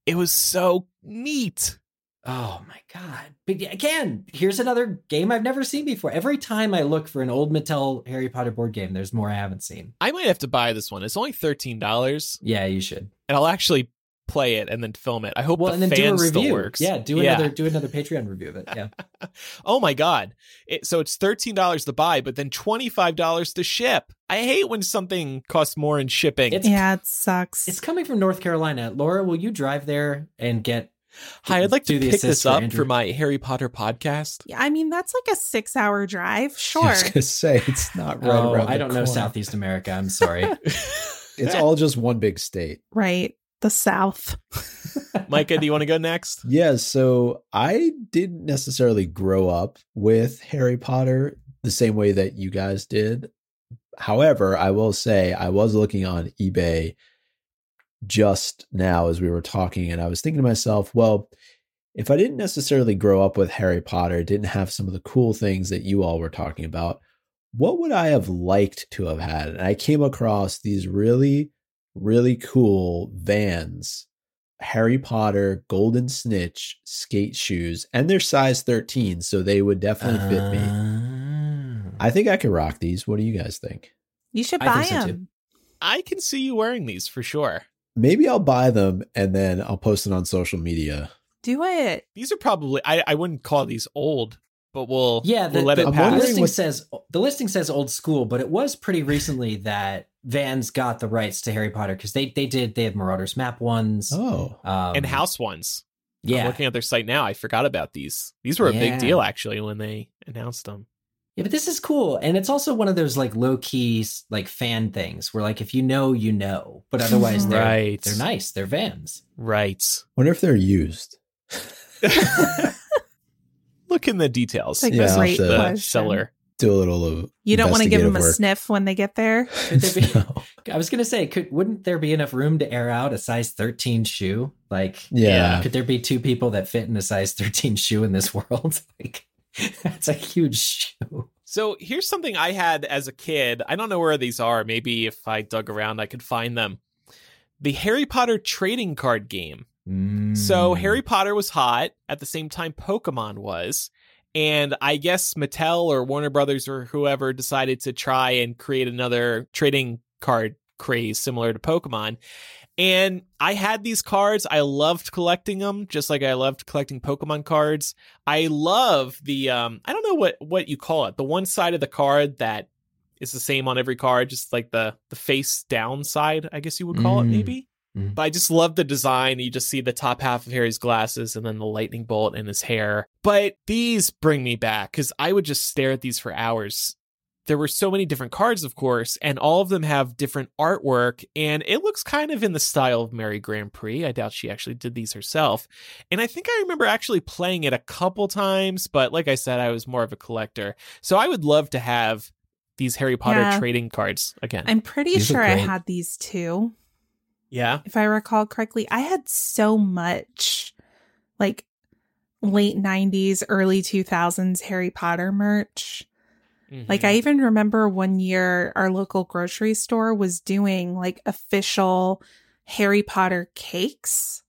It was so neat. Oh my god! But again, here's another game I've never seen before. Every time I look for an old Mattel Harry Potter board game, there's more I haven't seen. I might have to buy this one. It's only thirteen dollars, Yeah, you should. and I'll actually play it and then film it. I hope Well, the and then do a fan still review. works. Yeah, do Yeah. another do another Patreon review of it. Yeah. *laughs* Oh my god! It, so it's thirteen dollars to buy, but then twenty five dollars to ship. I hate when something costs more in shipping. It's Yeah, it sucks. it's coming from North Carolina. Laura, will you drive there and get? Hi, I'd like to pick this for up Andrew. for my Harry Potter podcast. yeah, I mean that's like a six hour drive. *laughs* I Sure. was gonna say it's not right oh, around. I the don't know. Southeast America. I'm sorry. *laughs* It's all just one big state. right. The South. *laughs* Micah, do you want to go next? Yeah, so I didn't necessarily grow up with Harry Potter the same way that you guys did. However, I will say I was looking on eBay just now as we were talking, and I was thinking to myself, well, if I didn't necessarily grow up with Harry Potter, didn't have some of the cool things that you all were talking about, what would I have liked to have had? And I came across these really, really cool vans Harry Potter Golden Snitch skate shoes, and they're size 13, so they would definitely fit me. Ah. I think I could rock these. What do you guys think? You should I buy think so, them. I can see you wearing these for sure. Maybe I'll buy them and then I'll post it on social media. Do it. These are probably I, I wouldn't call these old, but we'll Yeah, the, we'll let the, it I'm the listing what- says the listing says old school, but it was pretty recently that Vans got the rights to Harry Potter because they they did they have Marauders map ones Oh, um, and house ones. I'm Yeah, looking at their site now. I forgot about these. These were a big deal actually when they announced them. yeah, but this is cool, and it's also one of those like low key like fan things where like if you know you know, but *laughs* otherwise they're Right. they're nice. They're Vans. Right. wonder if they're used. *laughs* Look in the details. Like Yeah, a I'll great the question. seller. Do a little of You don't want to give them a work. sniff when they get there. *laughs* Could there be, *laughs* No. I was gonna say, could wouldn't there be enough room to air out a size thirteen shoe? Like, Yeah. could there be two people that fit in a size thirteen shoe in this *laughs* world? like, that's a huge shoe. So here's something I had as a kid. I don't know where these are. Maybe if I dug around, I could find them. The Harry Potter trading card game. So Mm. Harry Potter was hot at the same time Pokemon was. And I guess Mattel or Warner Brothers or whoever decided to try and create another trading card craze similar to Pokemon. And I had these cards. I loved collecting them, just like I loved collecting Pokemon cards. I love the um I don't know what what you call it. The one side of the card that is the same on every card, just like the the face down side, I guess you would call it Mm. maybe. Mm. But I just love the design. You just see the top half of Harry's glasses and then the lightning bolt in his hair. But these bring me back because I would just stare at these for hours. There were so many different cards, of course, and all of them have different artwork, and it looks kind of in the style of Mary GrandPré. I doubt she actually did these herself. And I think I remember actually playing it a couple times, but like I said, I was more of a collector. So I would love to have these Harry Potter Yeah. trading cards again. I'm pretty These sure I had these too. Yeah. If I recall correctly, I had so much like late 90s, early 2000s Harry Potter merch. Like Mhm. I even remember one year our local grocery store was doing like official Harry Potter cakes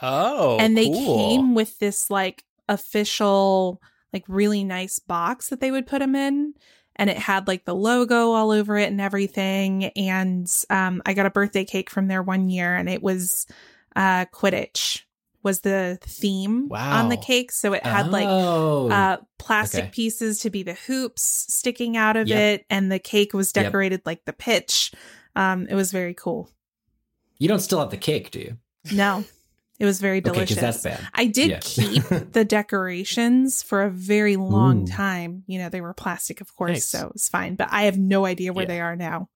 Oh, and they cool. came with this like official, like really nice box that they would put them in. And it had like the logo all over it and everything. And um, I got a birthday cake from there one year and it was uh, Quidditch was the theme on the cake. So it had like Oh. uh, plastic okay. pieces to be the hoops sticking out of Yep. it, and the cake was Yep. decorated like the pitch. Um, it was very cool. you don't still have the cake, do you? No, *laughs* it was very delicious. because that's bad. I did Yeah. keep *laughs* the decorations for a very long Ooh. time. You know, they were plastic, of course, Nice. so it was fine. But I have no idea where Yeah. they are now.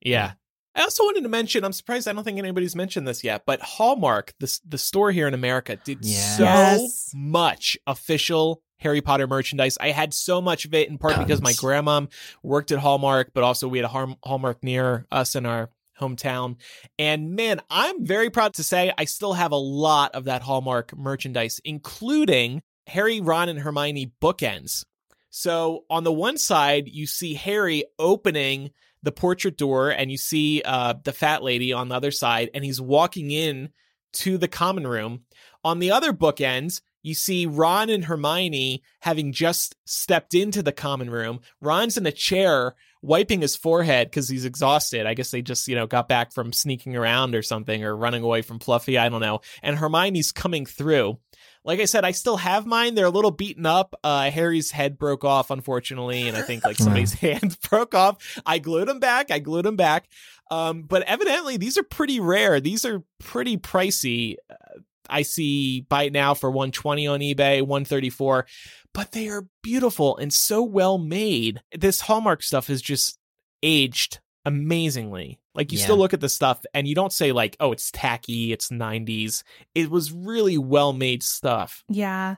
Yeah. I also wanted to mention, I'm surprised I don't think anybody's mentioned this yet, but Hallmark, the, the store here in America, did Yeah. so Yes. much official Harry Potter merchandise. I had so much of it in part because my Tons. grandma worked at Hallmark, but also we had a Hallmark near us in our hometown. And man, I'm very proud to say I still have a lot of that Hallmark merchandise, including Harry, Ron, and Hermione bookends. So on the one side, you see Harry opening the portrait door and you see uh, the fat lady on the other side, and he's walking in to the common room. On the other bookends, you see Ron and Hermione having just stepped into the common room. Ron's in a chair wiping his forehead because he's exhausted. I guess they just, you know, got back from sneaking around or something or running away from Fluffy. I don't know. And Hermione's coming through. Like I said, I still have mine. They're a little beaten up. Uh, Harry's head broke off, unfortunately, and I think like *laughs* somebody's *laughs* hand broke off. I glued them back. I glued them back. Um, but evidently, these are pretty rare. These are pretty pricey. Uh, I see buy it now for 120 on eBay, 134, but they are beautiful and so well made. This Hallmark stuff is just aged amazingly. Like you Yeah. still look at the stuff and you don't say like, "Oh, it's tacky, it's 90s." It was really well made stuff. Yeah.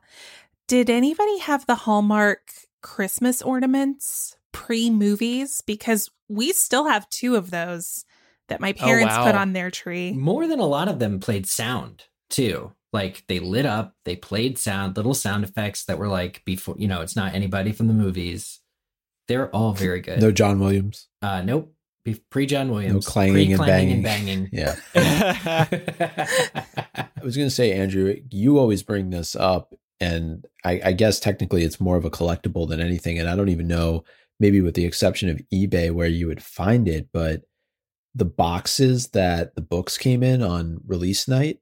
Did anybody have the Hallmark Christmas ornaments pre movies? Because we still have two of those that my Oh, parents wow. put on their tree. More than a lot of them played sound too. Like they lit up, they played sound, little sound effects that were like before, you know, it's not anybody from the movies. They're all very good. No John Williams. Uh, nope. Pre John Williams. clanging and Pre-clanging banging. *laughs* Yeah. banging. *laughs* *laughs* I was going to say, Andrew, you always bring this up, and I, I guess technically it's more of a collectible than anything. And I don't even know, maybe with the exception of eBay, where you would find it, but the boxes that the books came in on release night,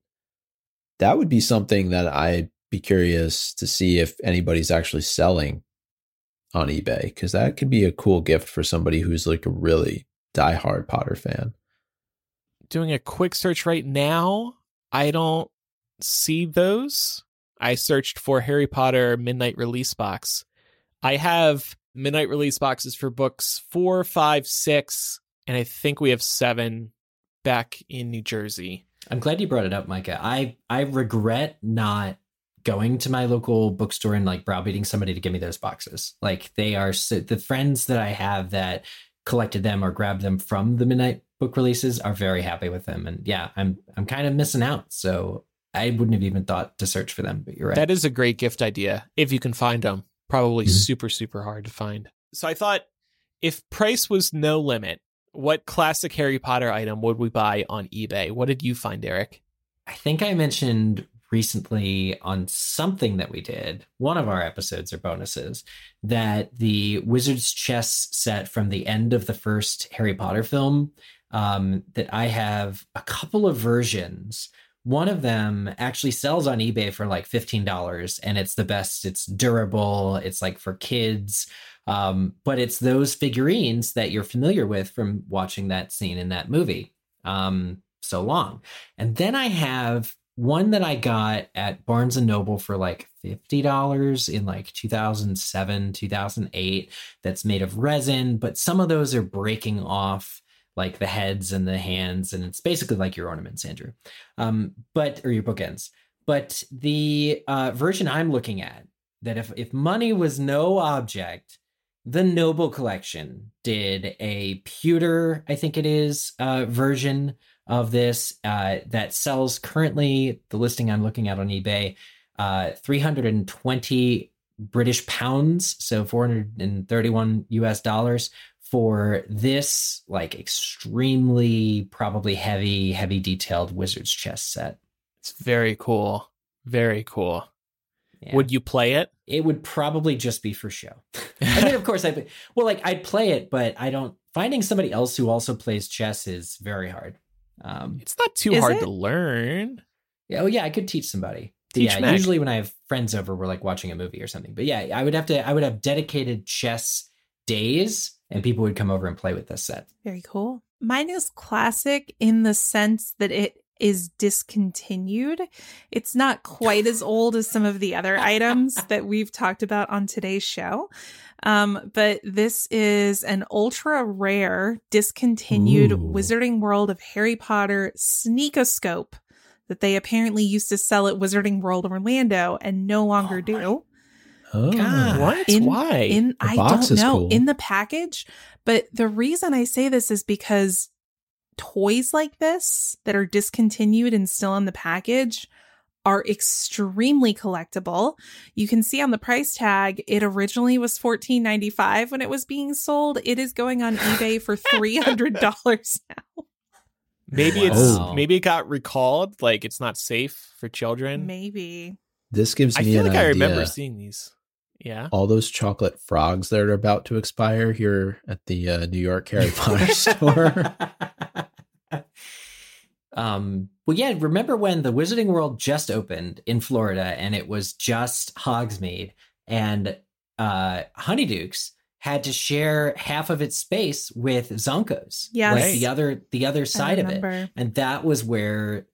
that would be something that I'd be curious to see if anybody's actually selling on eBay, because that could be a cool gift for somebody who's like a really diehard Potter fan. Doing a quick search right now, I don't see those. I searched for Harry Potter Midnight Release Box. I have Midnight Release boxes for books four, five, six, and I think we have seven back in New Jersey. I'm glad you brought it up, Micah. I I regret not going to my local bookstore and like browbeating somebody to give me those boxes. Like they are so, the friends that I have that collected them or grabbed them from the midnight book releases are very happy with them. And yeah, I'm I'm kind of missing out. So I wouldn't have even thought to search for them. But you're right. That is a great gift idea if you can find them. Probably Mhm. super, super hard to find. So I thought if price was no limit, what classic Harry Potter item would we buy on eBay? What did you find, Eric? I think I mentioned recently on something that we did, one of our episodes or bonuses, that the Wizard's Chess set from the end of the first Harry Potter film, um, that I have a couple of versions. One of them actually sells on eBay for like $15 and it's the best. It's durable. It's like for kids. Um, but it's those figurines that you're familiar with from watching that scene in that movie um, so long. And then I have one that I got at Barnes and Noble for like $50 in like 2007, 2008 that's made of resin, but some of those are breaking off like the heads and the hands and it's basically like your ornaments, Andrew. Um but or your bookends. But the uh version I'm looking at that if if money was no object, the Noble Collection did a pewter, I think it is, uh, version of this uh, that sells currently the listing I'm looking at on eBay, uh, 320 British pounds, so 431 US dollars for this like extremely probably heavy, heavy detailed wizard's chess set. It's very cool. Very cool. Yeah. Would you play it? It would probably just be for show. *laughs* I mean, of course, I well, like I'd play it, but I don't. Finding somebody else who also plays chess is very hard. Um, It's not too hard it? to learn. yeah, oh yeah, I could teach somebody. Teach yeah, Meg. usually when I have friends over, we're like watching a movie or something. But yeah, I would have to. I would have dedicated chess days, and people would come over and play with this set. Very cool. Mine is classic in the sense that it is discontinued. It's not quite as old as some of the other items *laughs* that we've talked about on today's show. Um, but this is an ultra rare, discontinued Ooh. Wizarding World of Harry Potter sneakoscope that they apparently used to sell at Wizarding World Orlando and no longer do. Oh. God, what? In- Why? In The I box don't is know cool. in the package, but the reason I say this is because toys like this that are discontinued and still in the package are extremely collectible. You can see on the price tag it originally was $14.95 when it was being sold. It is going on eBay for *laughs* $300 now. maybe it's Wow. maybe it got recalled. Like it's not safe for children. Maybe. This gives me I me feel an like I remember seeing these. Yeah. All those chocolate frogs that are about to expire here at the uh, New York Harry *laughs* Potter store. um, well, yeah. Remember when the Wizarding World just opened in Florida, and it was just Hogsmeade, and uh, Honeydukes had to share half of its space with Zonko's. Yes. like Right. the other the other side of it, and that was where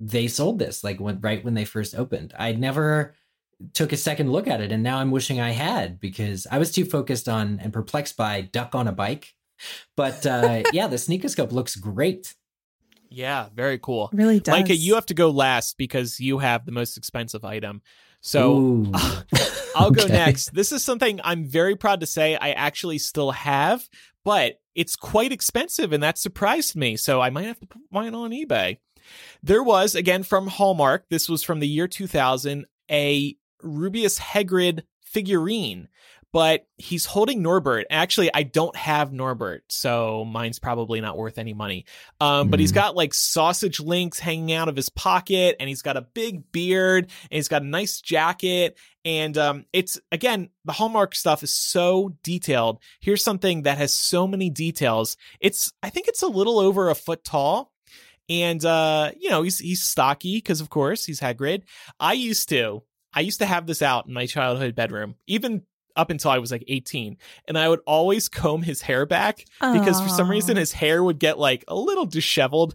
they sold this. Like when right when they first opened, I'd never took a second look at it, and now I'm wishing I had because I was too focused on and perplexed by Duck on a Bike. But uh, *laughs* yeah, the sneakoscope looks great. Yeah, very cool. It really does. Micah, you have to go last because you have the most expensive item. So Ooh. *laughs* I'll go next. This is something I'm very proud to say I actually still have, but it's quite expensive and that surprised me. So I might have to put mine on eBay. There was, again, from Hallmark, this was from the year 2000, a Rubeus Hagrid figurine, but he's holding Norbert. Actually, I don't have Norbert, so mine's probably not worth any money. Um, but he's got like sausage links hanging out of his pocket, and he's got a big beard, and he's got a nice jacket. And um, it's again, the Hallmark stuff is so detailed. Here's something that has so many details. It's, I think it's a little over a foot tall. And uh, you know, he's he's stocky because of course he's Hagrid. I used to, I used to have this out in my childhood bedroom, even up until I was like 18. And I would always comb his hair back because for some reason his hair would get like a little disheveled.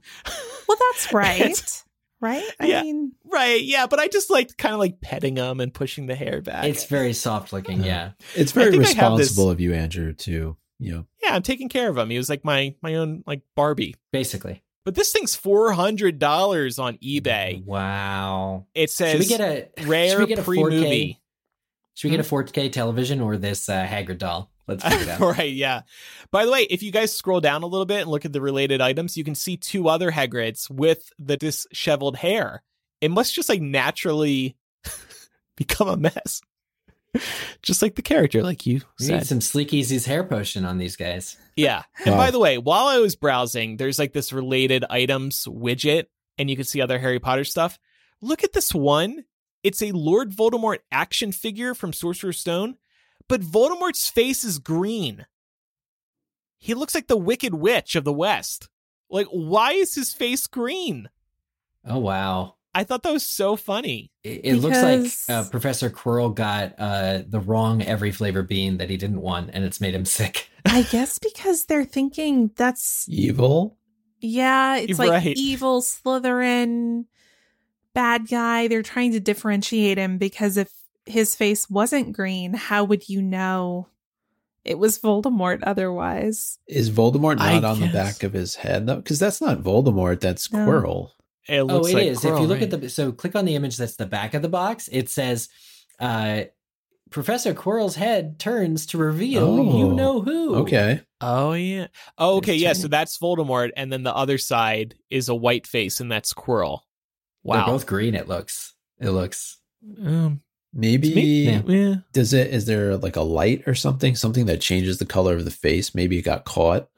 Well, that's *laughs* right. right? I Yeah. mean, right. Yeah. But I just liked kind of like petting him and pushing the hair back. it's very soft looking. Yeah. *laughs* It's very think I have this- responsible of you, Andrew, to you know. yeah, I'm taking care of him. He was like my my own like Barbie. Basically. But this thing's four hundred dollars on eBay. Wow. It Should says we get a rare should we get a pre 4K? movie. Should we get a 4K television or this uh, Hagrid doll? Let's figure it *laughs* out. right, yeah. By the way, if you guys scroll down a little bit and look at the related items, you can see two other Hagrids with the disheveled hair. It must just like naturally *laughs* become a mess. *laughs* just like the character, like you We said. need some Sleekeazy's hair potion on these guys. Yeah. *laughs* And Wow. by the way, while I was browsing, there's like this related items widget, and you can see other Harry Potter stuff. Look at this one. It's a Lord Voldemort action figure from Sorcerer's Stone, but Voldemort's face is green. He looks like the Wicked Witch of the West. Like, why is his face green? Oh wow. I thought that was so funny. It, it looks like uh, Professor Quirrell got uh, the wrong every flavor bean that he didn't want, and it's made him sick. I guess because they're thinking that's Evil? yeah, it's like Right. evil Slytherin bad guy. They're trying to differentiate him because if his face wasn't green, how would you know it was Voldemort otherwise? Is Voldemort I not on the back of his head though? Because that's not Voldemort. That's No. Quirrell. It Oh, looks it like is. if you look right? at the so click on the image that's the back of the box, it says uh, Professor Quirrell's head turns to reveal you Oh, know who. Okay. Oh yeah. Oh, okay. It's Yeah. turning. So that's Voldemort, and then the other side is a white face, and that's Quirrell. They're Wow. both green. It looks. It looks. Um, Maybe Yeah. yeah. does it is there like a light or something? Something that changes the color of the face? Maybe it got caught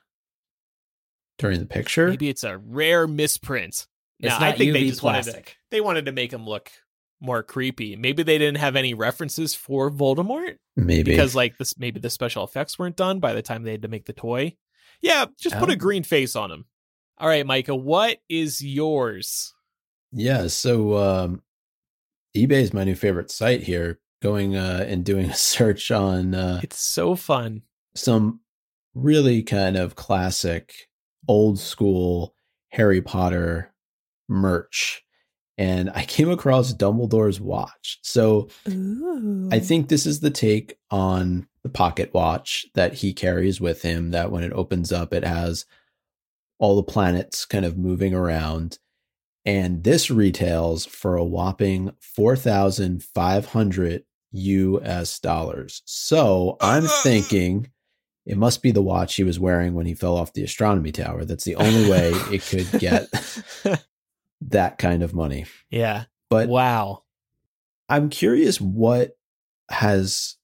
during the picture. Maybe it's a rare misprint. It's No, not I think UV they just wanted to, they wanted to make him look more creepy. Maybe they didn't have any references for Voldemort Maybe because like this maybe the special effects weren't done by the time they had to make the toy. Yeah, just put a Oh. green face on him. All right, Micah, what is yours? Yeah, so um eBay is my new favorite site here. Going uh and doing a *laughs* search on uh It's so fun. some really kind of classic old school Harry Potter merch. And I came across Dumbledore's watch. So Ooh. I think this is the take on the pocket watch that he carries with him that when it opens up, it has all the planets kind of moving around. And this retails for a whopping 4,500 US dollars. So I'm thinking it must be the watch he was wearing when he fell off the astronomy tower. That's the only way it could get *laughs* that kind of money. yeah. But wow. I'm curious what has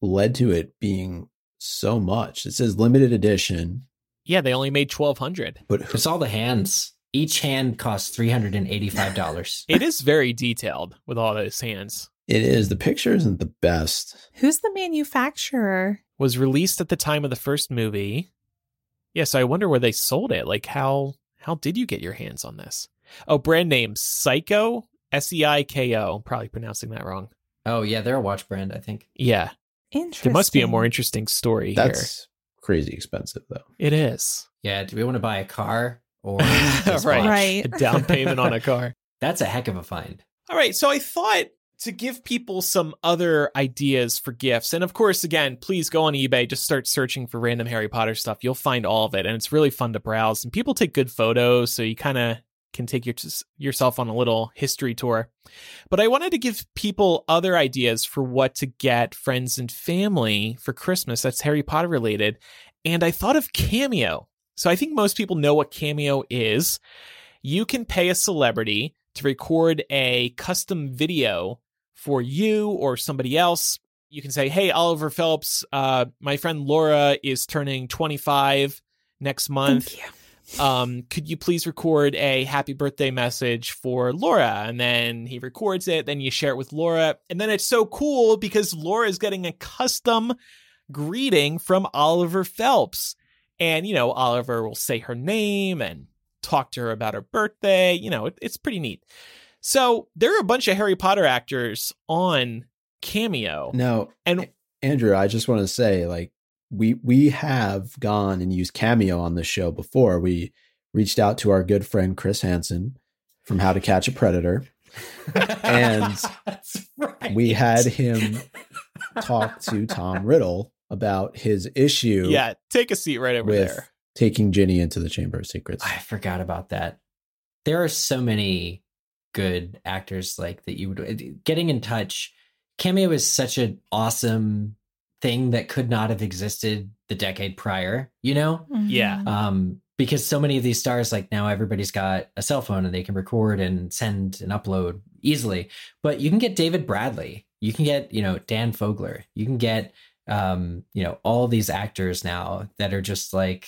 led to it being so much. It says limited edition, Yeah, they only made 1200. but It's all the hands. Each hand costs three hundred and eighty-five dollars. *laughs* It is very detailed with all those hands. it is. The picture isn't the best. Who's the manufacturer? Was released at the time of the first movie. Yeah, so I wonder where they sold it. Like how how did you get your hands on this? Oh, brand name Psycho S E I K O. Probably pronouncing that wrong. Oh yeah, they're a watch brand, I think. Yeah, Interesting. there must be a more interesting story here. That's crazy expensive, though. It is. Yeah, do we want to buy a car or *laughs* this Right. watch? Right. A down payment on a car. *laughs* That's a heck of a find. All right, so I thought to give people some other ideas for gifts. And of course, again, please go on eBay, just start searching for random Harry Potter stuff. You'll find all of it, and it's really fun to browse. And people take good photos, so you kind of can take your, yourself on a little history tour. But I wanted to give people other ideas for what to get friends and family for Christmas that's Harry Potter related. And I thought of Cameo. So I think most people know what Cameo is. You can pay a celebrity to record a custom video for you or somebody else. You can say, Hey, Oliver Phelps, uh, my friend Laura is turning 25 next month. Um, could you please record a happy birthday message for Laura? And then he records it, then you share it with Laura. And then it's so cool because Laura is getting a custom greeting from Oliver Phelps. And, you know, Oliver will say her name and talk to her about her birthday. You know, it, it's pretty neat. So there are a bunch of Harry Potter actors on Cameo. Now, And Andrew, I just want to say, like, we we have gone and used Cameo on the show before. We reached out to our good friend Chris Hansen from How to Catch a Predator. And *laughs* right. We had him talk to Tom Riddle about his issue yeah, take a seat right over with there. taking Ginny into the Chamber of Secrets. I forgot about that. There are so many good actors like that you would getting in touch. Cameo is such an awesome thing that could not have existed the decade prior, you know? Yeah. Mhm. Um, because so many of these stars, like now everybody's got a cell phone and they can record and send and upload easily. But you can get David Bradley, you can get, you know, Dan Fogler, you can get um, you know, all these actors now that are just like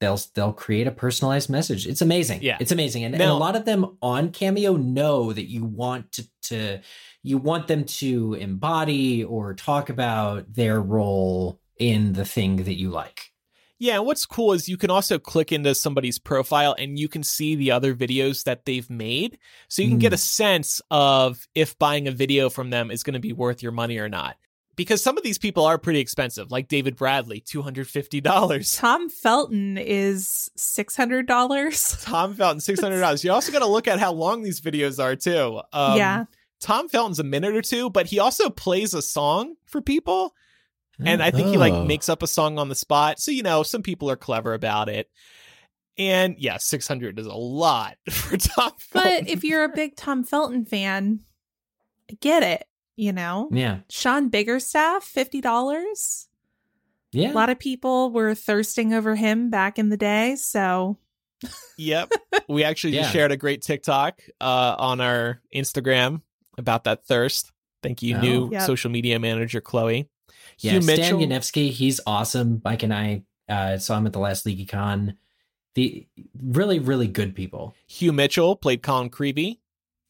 they'll they'll create a personalized message. It's amazing. Yeah. It's amazing. And, and a lot of them on Cameo know that you want to to you want them to embody or talk about their role in the thing that you like. Yeah, and what's cool is you can also click into somebody's profile and you can see the other videos that they've made. So you can get mm. a sense of if buying a video from them is going to be worth your money or not. Because some of these people are pretty expensive, like David Bradley, $250. Tom Felton is six hundred dollars. *laughs* Tom Felton, $600. You also got to look at how long these videos are, too. Um, yeah, Tom Felton's a minute or two, but he also plays a song for people. and I think he Oh. like makes up a song on the spot. So you know, some people are clever about it. And yeah, six hundred is a lot *laughs* for Tom. Felton. but if you're a big Tom Felton fan, I get it. You know, yeah. Sean Biggerstaff, fifty dollars. Yeah. A lot of people were thirsting over him back in the day. So yep, *laughs* we actually just shared a great TikTok uh, on our Instagram about that thirst. Thank you, Oh. new Yep. social media manager Chloe. Yeah, Hugh Stan Mitchell. Ianevski, he's awesome. Mike and I uh, saw him at the last LeakyCon. The really, really good people. Hugh Mitchell played Colin Creevey,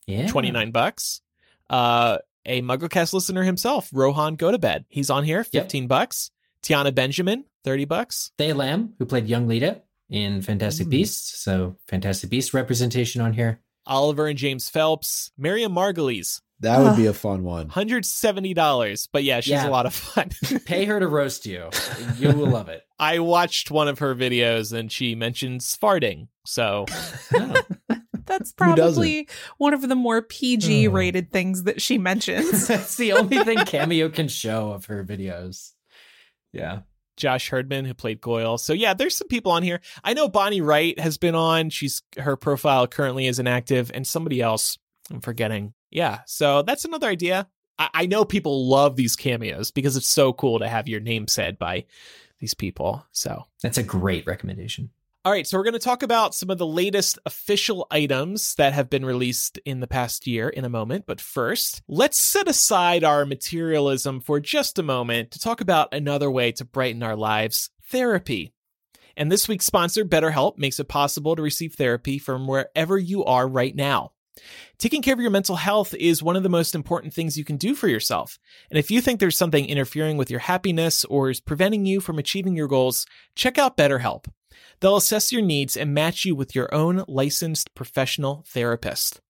Yeah, twenty nine bucks. uh, a MuggleCast listener himself, Rohan Gotobed. He's on here, Yep. 15 bucks. Tiana Benjamin, 30 bucks. Thea Lamb, who played young Leta in Fantastic Mm. Beasts. So Fantastic Beast representation on here. Oliver and James Phelps, Miriam Margolyes, That would be a *sighs* fun one. $170. But yeah, she's Yeah. a lot of fun. *laughs* Pay her to roast you. You will love it. *laughs* I watched one of her videos and she mentions farting. So *laughs* Oh. That's probably one of the more PG Oh. rated hmm. things that she mentions. *laughs* That's the only thing *laughs* Cameo can show of her videos. Yeah. Josh Herdman, who played Goyle. So yeah, there's some people on here. I know Bonnie Wright has been on. She's her profile currently is inactive, and somebody else I'm forgetting. Yeah, so that's another idea. I, I know people love these cameos because it's so cool to have your name said by these people. So That's a great recommendation. All right, so we're going to talk about some of the latest official items that have been released in the past year in a moment. But first, let's set aside our materialism for just a moment to talk about another way to brighten our lives therapy. And this week's sponsor, BetterHelp, makes it possible to receive therapy from wherever you are right now. Taking care of your mental health is one of the most important things you can do for yourself. And if you think there's something interfering with your happiness or is preventing you from achieving your goals, check out BetterHelp. They'll assess your needs and match you with your own licensed professional therapist.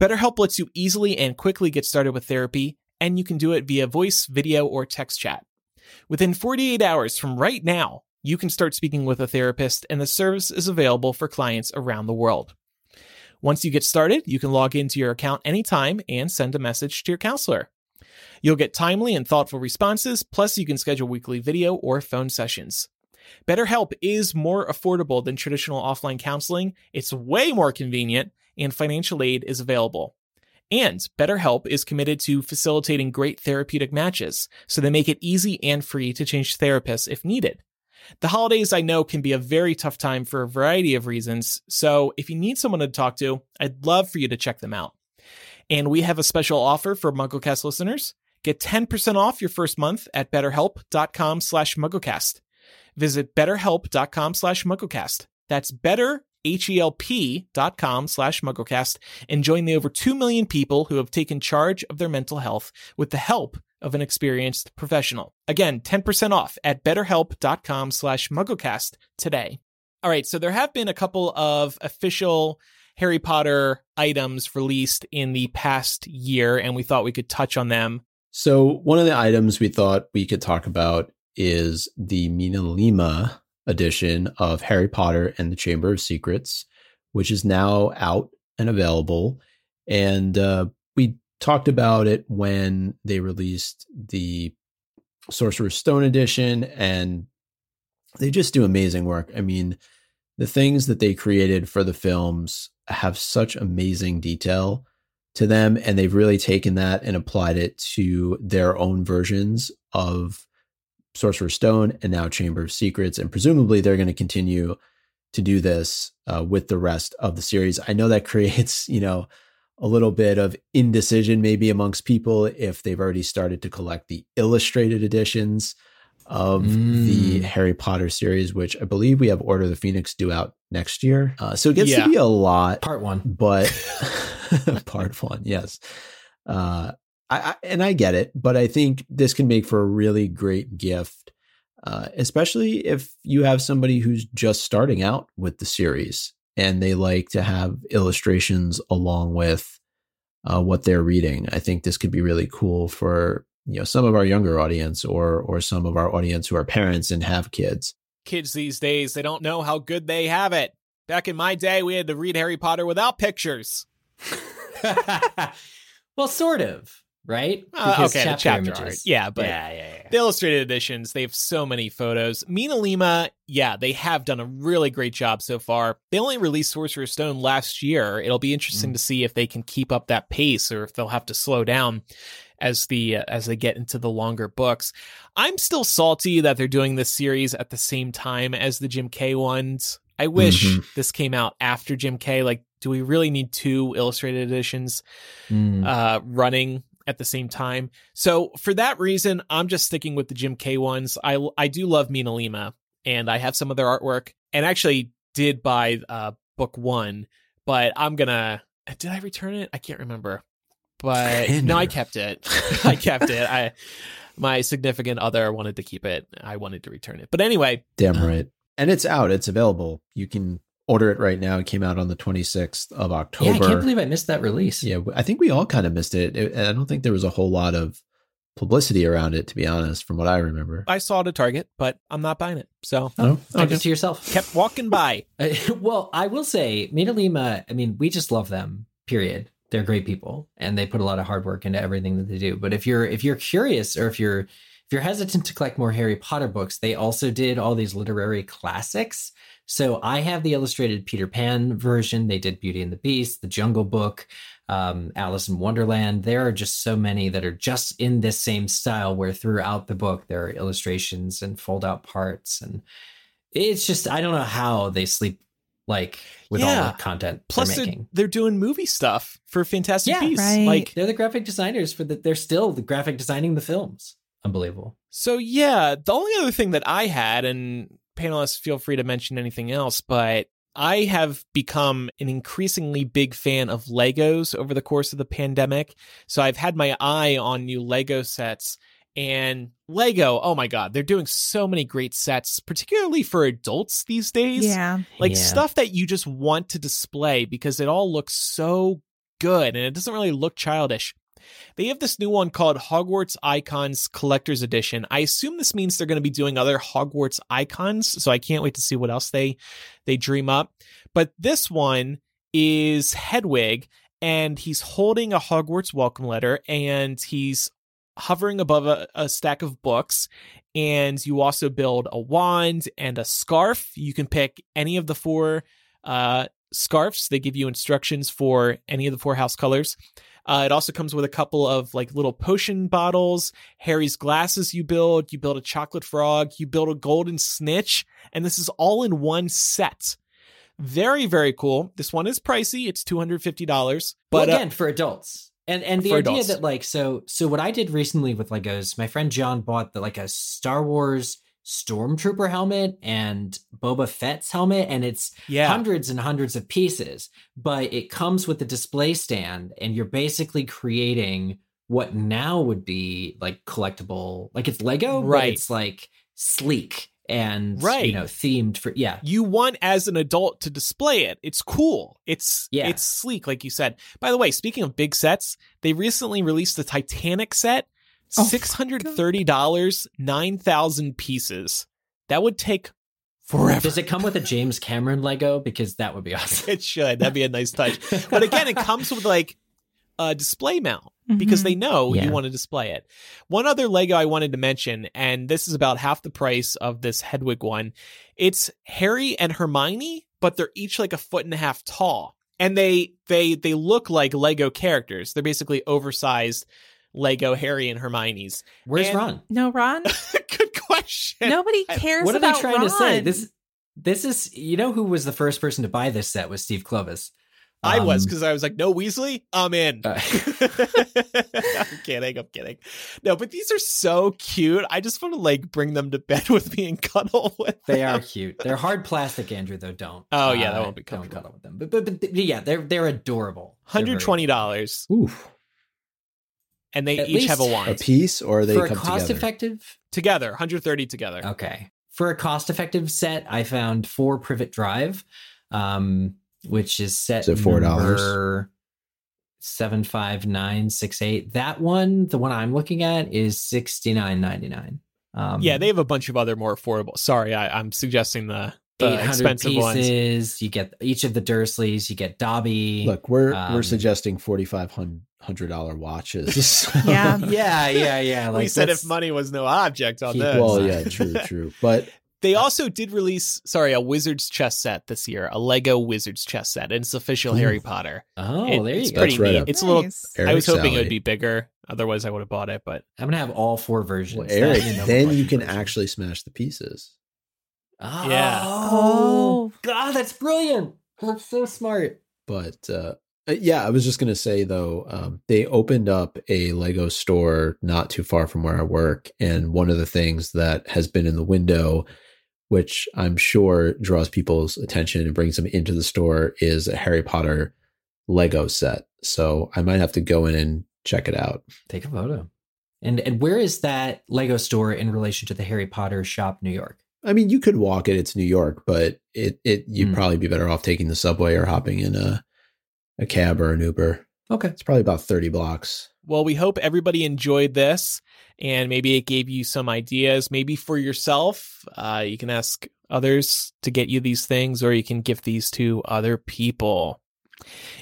BetterHelp lets you easily and quickly get started with therapy, and you can do it via voice, video, or text chat. Within 48 hours from right now, you can start speaking with a therapist, and the service is available for clients around the world. Once you get started, you can log into your account anytime and send a message to your counselor. You'll get timely and thoughtful responses, plus, you can schedule weekly video or phone sessions. BetterHelp is more affordable than traditional offline counseling, it's way more convenient, and financial aid is available. And BetterHelp is committed to facilitating great therapeutic matches, so they make it easy and free to change therapists if needed. The holidays I know can be a very tough time for a variety of reasons, so if you need someone to talk to, I'd love for you to check them out. And we have a special offer for MuggleCast listeners. Get 10% off your first month at betterhelp.com slash MuggleCast. Visit betterhelp.com slash MuggleCast. That's better, com slash MuggleCast and join the over 2 million people who have taken charge of their mental health with the help of an experienced professional. Again, 10% off at betterhelp.com slash MuggleCast today. All right, so there have been a couple of official Harry Potter items released in the past year, and we thought we could touch on them. So one of the items we thought we could talk about is the MinaLima edition of Harry Potter and the Chamber of Secrets, which is now out and available. And uh, we talked about it when they released the Sorcerer's Stone edition, and they just do amazing work. I mean, the things that they created for the films have such amazing detail to them and they've really taken that and applied it to their own versions of Sorcerer's Stone and now Chamber of Secrets and presumably they're going to continue to do this uh, with the rest of the series. I know that *laughs* creates, you know, a little bit of indecision maybe amongst people if they've already started to collect the illustrated editions of the Mm. Harry Potter series, which I believe we have Order of the Phoenix due out next year. Uh, so it gets Yeah. to be a lot Part one. but *laughs* *laughs* part one, yes. Uh, I, I and I get it, but I think this can make for a really great gift, uh, especially if you have somebody who's just starting out with the series and they like to have illustrations along with uh, what they're reading. I think this could be really cool for you know some of our younger audience or or some of our audience who are parents and have kids. Kids these days, they don't know how good they have it. Back in my day, we had to read Harry Potter without pictures. *laughs* well, sort of, right? Uh, okay, the chapter art. images. Yeah, but yeah, yeah, yeah. The illustrated editions, they have so many photos. MinaLima, yeah, they have done a really great job so far. They only released Sorcerer's Stone last year. It'll be interesting Mm. to see if they can keep up that pace or if they'll have to slow down as the uh, as they get into the longer books. I'm still salty that they're doing this series at the same time as the Jim Kay ones. I wish Mhm. this came out after Jim Kay. Like, do we really need two illustrated editions? Mm. uh, running at the same time. So for that reason, I'm just sticking with the Jim Kay ones. I I do love MinaLima, and I have some of their artwork, and actually did buy uh, book one, but I'm gonna. Did I return it? I can't remember. but *laughs* no, I kept it. *laughs* I kept it. I my significant other wanted to keep it. I wanted to return it. But anyway, Damn right. And it's out. It's available. You can order it right now. It came out on the 26th of October. Yeah, I can't believe I missed that release. Yeah, I think we all kind of missed it. It- I don't think there was a whole lot of publicity around it, to be honest, from what I remember. I saw it at Target, but I'm not buying it. So Oh, Kept okay. it to yourself. kept walking by. *laughs* Uh, well, I will say, MinaLima, I mean, we just love them, period. They're great people and they put a lot of hard work into everything that they do. But if you're if you're curious or if you're if you're hesitant to collect more Harry Potter books, they also did all these literary classics. So I have the illustrated Peter Pan version. They did Beauty and the Beast, The Jungle Book, um, Alice in Wonderland. There are just so many that are just in this same style where throughout the book there are illustrations and fold out parts and it's just I don't know how they sleep like with all Yeah. the content Plus, they're they're, they're doing movie stuff for Fantastic Yeah, Beasts. right. Like, They're the graphic designers for the. They're still the graphic designing the films. Unbelievable. so yeah, the only other thing that I had, and panelists feel free to mention anything else, but I have become an increasingly big fan of Legos over the course of the pandemic. So I've had my eye on new Lego sets. And Lego, oh my God, they're doing so many great sets, particularly for adults these days. Yeah. like Yeah. stuff that you just want to display because it all looks so good and it doesn't really look childish. They have this new one called Hogwarts Icons Collector's Edition. I assume this means they're going to be doing other Hogwarts icons, so I can't wait to see what else they they dream up. But this one is Hedwig and he's holding a Hogwarts welcome letter and he's hovering above a, a stack of books and you also build a wand and a scarf. You can pick any of the four uh, scarves. They give you instructions for any of the four house colors. Uh, it also comes with a couple of like little potion bottles, Harry's glasses you build, you build a chocolate frog, you build a golden snitch, and this is all in one set. Very, very cool. This one is pricey. It's $250. But But uh, again, for adults. And and the idea adults. that like so so what I did recently with Legos, my friend John bought the like a Star Wars stormtrooper helmet and Boba Fett's helmet, and it's yeah. hundreds and hundreds of pieces, but it comes with a display stand, and you're basically creating what now would be like collectible, like it's Lego, but Right. it's like sleek and Right. you know themed for yeah. you want as an adult to display it. It's cool. It's Yeah. it's sleek, like you said. By the way, speaking of big sets, they recently released the Titanic set. Oh, Six hundred thirty dollars, nine thousand pieces. That would take forever. Does it come with a James Cameron Lego? Because that would be awesome. It should. That'd be a nice touch. *laughs* But again, it comes with like a display mount because Mhm. they know Yeah. you want to display it. One other Lego I wanted to mention, and this is about half the price of this Hedwig one. It's Harry and Hermione, but they're each like a foot and a half tall, and they they they look like Lego characters. They're basically oversized Lego Harry and Hermione's. Where's And- Ron? No, Ron. *laughs* Good question. Nobody cares What are they about trying to say? This this is you know who was the first person to buy this set was Steve Kloves. I was Um, because I was like, no Weasley, I'm in. Uh, *laughs* *laughs* I'm kidding. I'm kidding. No, but these are so cute. I just want to like bring them to bed with me and cuddle with. They them. are cute. They're hard plastic, Andrew. Though don't. Oh, yeah, that Uh, won't be Don't cuddle with them. But, but, but yeah, they're they're adorable. Hundred twenty dollars, Oof. And they At each have a least- A piece or they for a cost together? effective. together. Hundred thirty together. Okay, for a cost effective set, I found four Privet Drive, um, which is set Is $4? Seven five nine six eight. That one, the one I'm looking at, is sixty nine ninety nine. Um, yeah, they have a bunch of other more affordable. Sorry, I, I'm suggesting the, the 800 expensive ones. pieces. You get each of the Dursleys. You get Dobby. Look, we're Um, we're suggesting forty five hundred dollar watches. *laughs* *laughs* Yeah. yeah, yeah, yeah. *laughs* Like we said if money was no object on Keep- this. well, yeah, true, true. But They also did release, sorry, a Wizard's chess set this year, a Lego Wizard's chess set, and it's official Ooh. Harry Potter. Oh, It- there you it's go. pretty That's right neat. up It's a little. Nice. I was Eric's hoping it would be bigger. Otherwise, I would have bought it. But I'm gonna have all four versions. well, Eric, then you can version. actually smash the pieces. Oh, Yeah. Oh, God, that's brilliant. That's so smart. But uh, uh, yeah, I was just gonna say though, um, they opened up a Lego store not too far from where I work, and one of the things that has been in the window, which I'm sure draws people's attention and brings them into the store, is a Harry Potter Lego set. So I might have to go in and check it out. Take a photo. And and where is that Lego store in relation to the Harry Potter shop, New York? I mean, you could walk it. It's New York, but it it you'd Hmm. probably be better off taking the subway or hopping in a a cab or an Uber. Okay. It's probably about thirty blocks. Well, we hope everybody enjoyed this and maybe it gave you some ideas. Maybe for yourself, uh, you can ask others to get you these things or you can gift these to other people.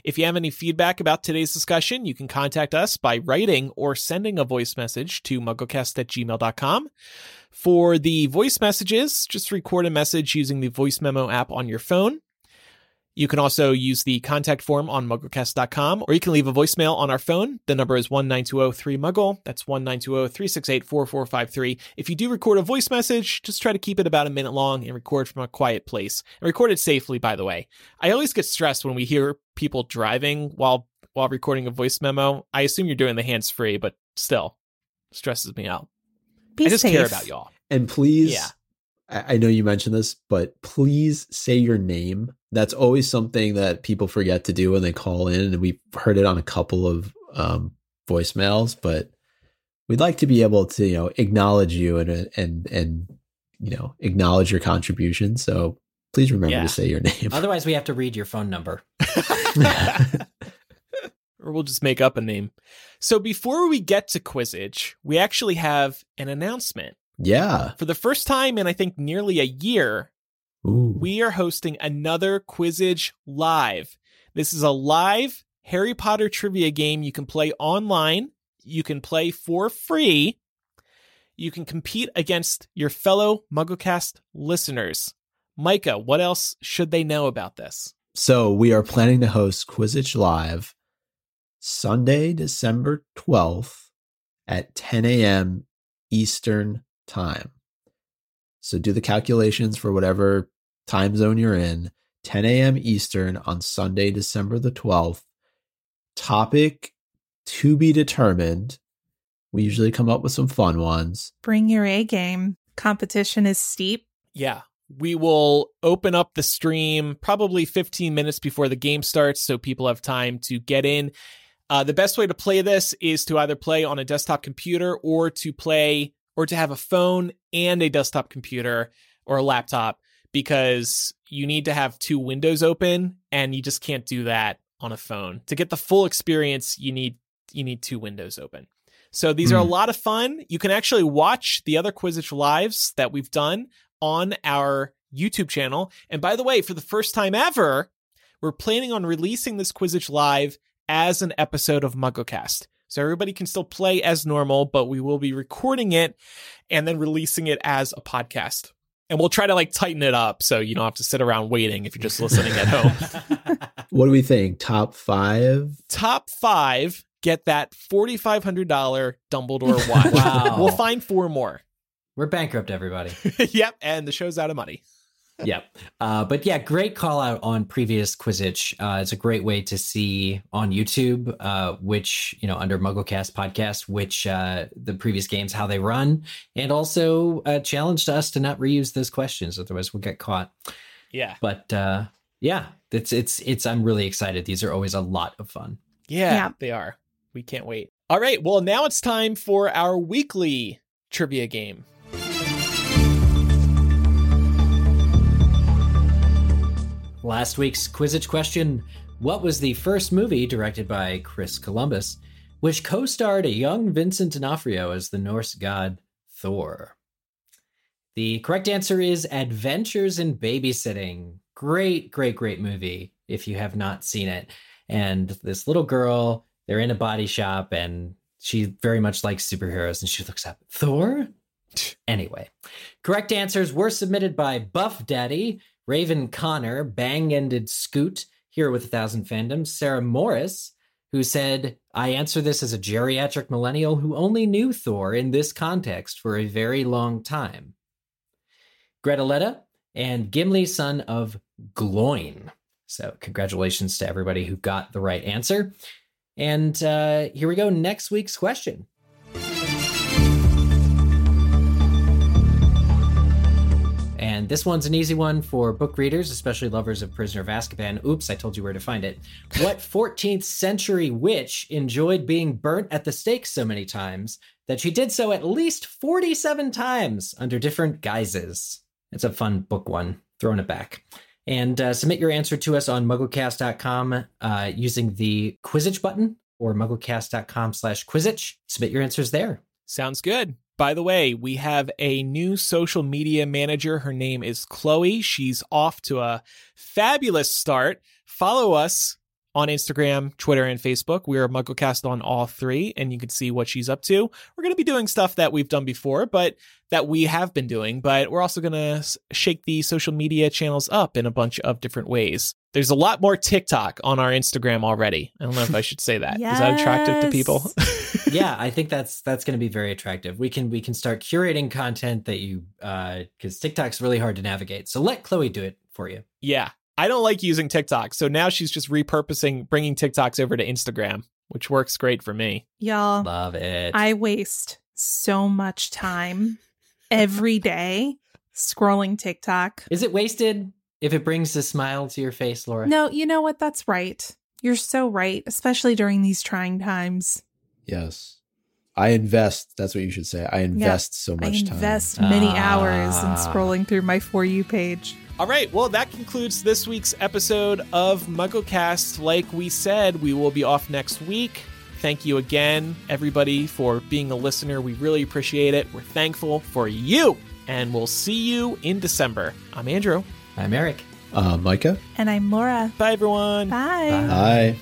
If you have any feedback about today's discussion, you can contact us by writing or sending a voice message to mugglecast at gmail.com. For the voice messages, just record a message using the voice memo app on your phone. You can also use the contact form on mugglecast.com, or you can leave a voicemail on our phone. The number is 19203-MUGGLE. That's 19203684453. If you do record a voice message, just try to keep it about a minute long and record from a quiet place. And record it safely, by the way. I always get stressed when we hear people driving while while recording a voice memo. I assume you're doing the hands-free, but still stresses me out. Be I just safe. care about y'all. And please, Yeah. I, I know you mentioned this, but please say your name. That's always something that people forget to do when they call in, and we've heard it on a couple of um, voicemails. But we'd like to be able to, you know, acknowledge you and and and you know acknowledge your contribution. So please remember Yeah. to say your name. Otherwise, we have to read your phone number. *laughs* *laughs* *laughs* or we'll just make up a name. So before we get to Quizzitch, we actually have an announcement. yeah. For the first time in I think nearly a year, Ooh. we are hosting another Quizzitch live. This is a live Harry Potter trivia game you can play online. You can play for free. You can compete against your fellow MuggleCast listeners. Micah, what else should they know about this? So we are planning to host Quizzitch Live Sunday, December 12th at 10 a.m. Eastern Time. So do the calculations for whatever time zone you're in. 10 a.m. Eastern on Sunday, December the 12th. Topic to be determined. We usually come up with some fun ones. Bring your A game. Competition is steep. Yeah. We will open up the stream probably 15 minutes before the game starts so people have time to get in. Uh, the best way to play this is to either play on a desktop computer or to play or to have a phone and a desktop computer or a laptop because you need to have two windows open and you just can't do that on a phone. To get the full experience, you need you need two windows open. So these are a Hmm. lot of fun. You can actually watch the other Quizzitch lives that we've done on our YouTube channel. And by the way, for the first time ever, we're planning on releasing this Quizzitch live as an episode of MuggleCast. So everybody can still play as normal, but we will be recording it and then releasing it as a podcast. And we'll try to like tighten it up so you don't have to sit around waiting if you're just listening at home. *laughs* What do we think? Top five? Top five get that $4,500 Dumbledore watch. Wow. We'll find four more. We're bankrupt, everybody. *laughs* yep. And the show's out of money. Yep. Uh, but yeah, great call out on previous Quizzitch. Uh, it's a great way to see on YouTube, uh, which, you know, under MuggleCast podcast, which uh, the previous games, how they run, and also uh, challenged us to not reuse those questions. Otherwise, we'll get caught. Yeah. But uh, yeah, it's, it's, it's, I'm really excited. These are always a lot of fun. Yeah, Yeah. they are. We can't wait. All right. Well, now it's time for our weekly trivia game. Last week's Quizzitch question What was the first movie directed by Chris Columbus, which co starred a young Vincent D'Onofrio as the Norse god Thor? The correct answer is Adventures in Babysitting. Great, great, great movie if you have not seen it. And this little girl, they're in a body shop and she very much likes superheroes and she looks up, Thor? Anyway, correct answers were submitted by Buff Daddy, Raven Connor, Bang Ended Scoot, here with a thousand fandoms, Sarah Morris, who said, I answer this as a geriatric millennial who only knew Thor in this context for a very long time. Greta Letta and Gimli, son of Gloin. So, congratulations to everybody who got the right answer. And uh, here we go. Next week's question. And And this one's an easy one for book readers, especially lovers of Prisoner of Azkaban. Oops, I told you where to find it. What *laughs* 14th century witch enjoyed being burnt at the stake so many times that she did so at least 47 times under different guises? It's a fun book one. Throwing it back. And uh, submit your answer to us on mugglecast.com uh, using the Quizzitch button or mugglecast.com slash Quizzitch. Submit your answers there. Sounds good. By the way, we have a new social media manager. Her name is Chloe. She's off to a fabulous start. Follow us on Instagram, Twitter, and Facebook. We are MuggleCast on all three, and you can see what she's up to. We're going to be doing stuff that we've done before, but that we have been doing, but we're also going to shake the social media channels up in a bunch of different ways. There's a lot more TikTok on our Instagram already. I don't know if I should say that. Is that attractive to people? *laughs* yeah, I think that's that's going to be very attractive. We can we can start curating content that you uh cuz TikTok's really hard to navigate. So let Chloe do it for you. Yeah. I don't like using TikTok. So now she's just repurposing bringing TikToks over to Instagram, which works great for me. Y'all, Love it. I waste so much time every day scrolling TikTok. Is it wasted if it brings a smile to your face, Laura? No, you know what? That's right. You're so right, especially during these trying times. Yes. I invest. That's what you should say. I invest so much time. invest many Ah. hours in scrolling through my For You page. All right, well, that concludes this week's episode of MuggleCast. Like we said, we will be off next week. Thank you again, everybody, for being a listener. We really appreciate it. We're thankful for you, and we'll see you in December. I'm Andrew. I'm Eric. Uh, Micah? And I'm Laura. Bye, everyone. Bye. Bye. Hi.